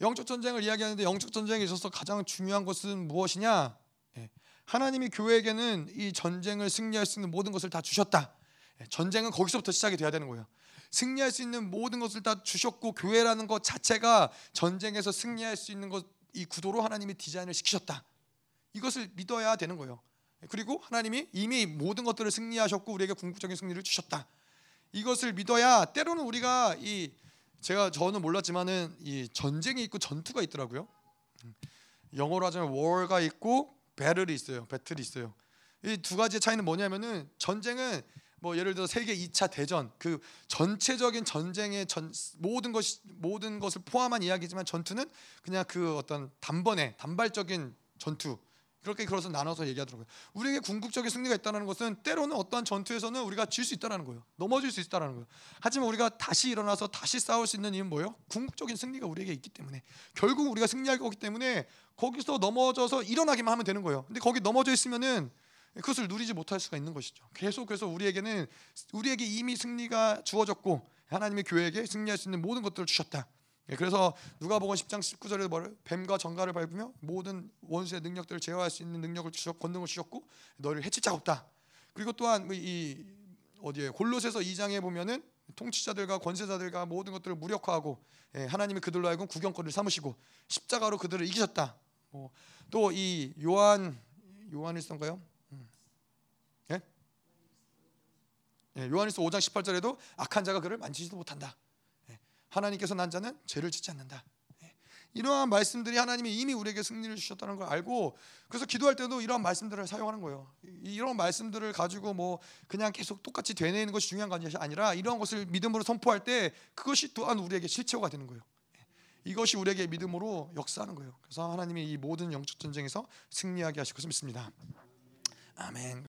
영적 전쟁을 이야기하는데 영적 전쟁에 있어서 가장 중요한 것은 무엇이냐? 예, 하나님이 교회에게는 이 전쟁을 승리할 수 있는 모든 것을 다 주셨다. 예, 전쟁은 거기서부터 시작이 돼야 되는 거예요. 승리할 수 있는 모든 것을 다 주셨고 교회라는 것 자체가 전쟁에서 승리할 수 있는 것 이 구도로 하나님이 디자인을 시키셨다. 이것을 믿어야 되는 거예요. 그리고 하나님이 이미 모든 것들을 승리하셨고 우리에게 궁극적인 승리를 주셨다. 이것을 믿어야 때로는 우리가 이 제가 저는 몰랐지만은 이 전쟁이 있고 전투가 있더라고요. 영어로 하자면 war가 있고 배틀이 있어요. 배틀이 있어요. 이 두 가지의 차이는 뭐냐면은 전쟁은 뭐 예를 들어 세계 2차 대전 그 전체적인 전쟁의 전 모든 것이 모든 것을 포함한 이야기지만 전투는 그냥 그 어떤 단번에 단발적인 전투 그렇게 그래서 나눠서 얘기하더라고요. 우리에게 궁극적인 승리가 있다는 것은 때로는 어떠한 전투에서는 우리가 질 수 있다는 거예요. 넘어질 수 있다는 거예요. 하지만 우리가 다시 일어나서 다시 싸울 수 있는 이유는 뭐예요? 궁극적인 승리가 우리에게 있기 때문에 결국 우리가 승리할 거기 때문에 거기서 넘어져서 일어나기만 하면 되는 거예요. 근데 거기 넘어져 있으면은 그것을 누리지 못할 수가 있는 것이죠. 계속해서 우리에게는 우리에게 이미 승리가 주어졌고 하나님의 교회에게 승리할 수 있는 모든 것들을 주셨다. 예, 그래서 누가복음 10장 19절에 뭐를 뱀과 정갈을 밟으며 모든 원수의 능력들을 제어할 수 있는 능력을 주셨 권능을 주셨고 너를 해칠 자 없다. 그리고 또한 뭐이 어디에 골로새서 2장에 보면은 통치자들과 권세자들과 모든 것들을 무력화하고 예, 하나님이 그들로 하여금 구경거리를 삼으시고 십자가로 그들을 이기셨다. 뭐또이 요한 요한일서인가요? 예, 요한일서 5장 18절에도 악한 자가 그를 만지지도 못한다. 예, 하나님께서 난 자는 죄를 짓지 않는다. 예, 이러한 말씀들이 하나님이 이미 우리에게 승리를 주셨다는 걸 알고 그래서 기도할 때도 이러한 말씀들을 사용하는 거예요. 이- 이런 말씀들을 가지고 뭐 그냥 계속 똑같이 되뇌는 것이 중요한 것이 아니라 이러한 것을 믿음으로 선포할 때 그것이 또한 우리에게 실체화가 되는 거예요. 예, 이것이 우리에게 믿음으로 역사하는 거예요. 그래서 하나님이 이 모든 영적 전쟁에서 승리하게 하실 것을 믿습니다. 아멘.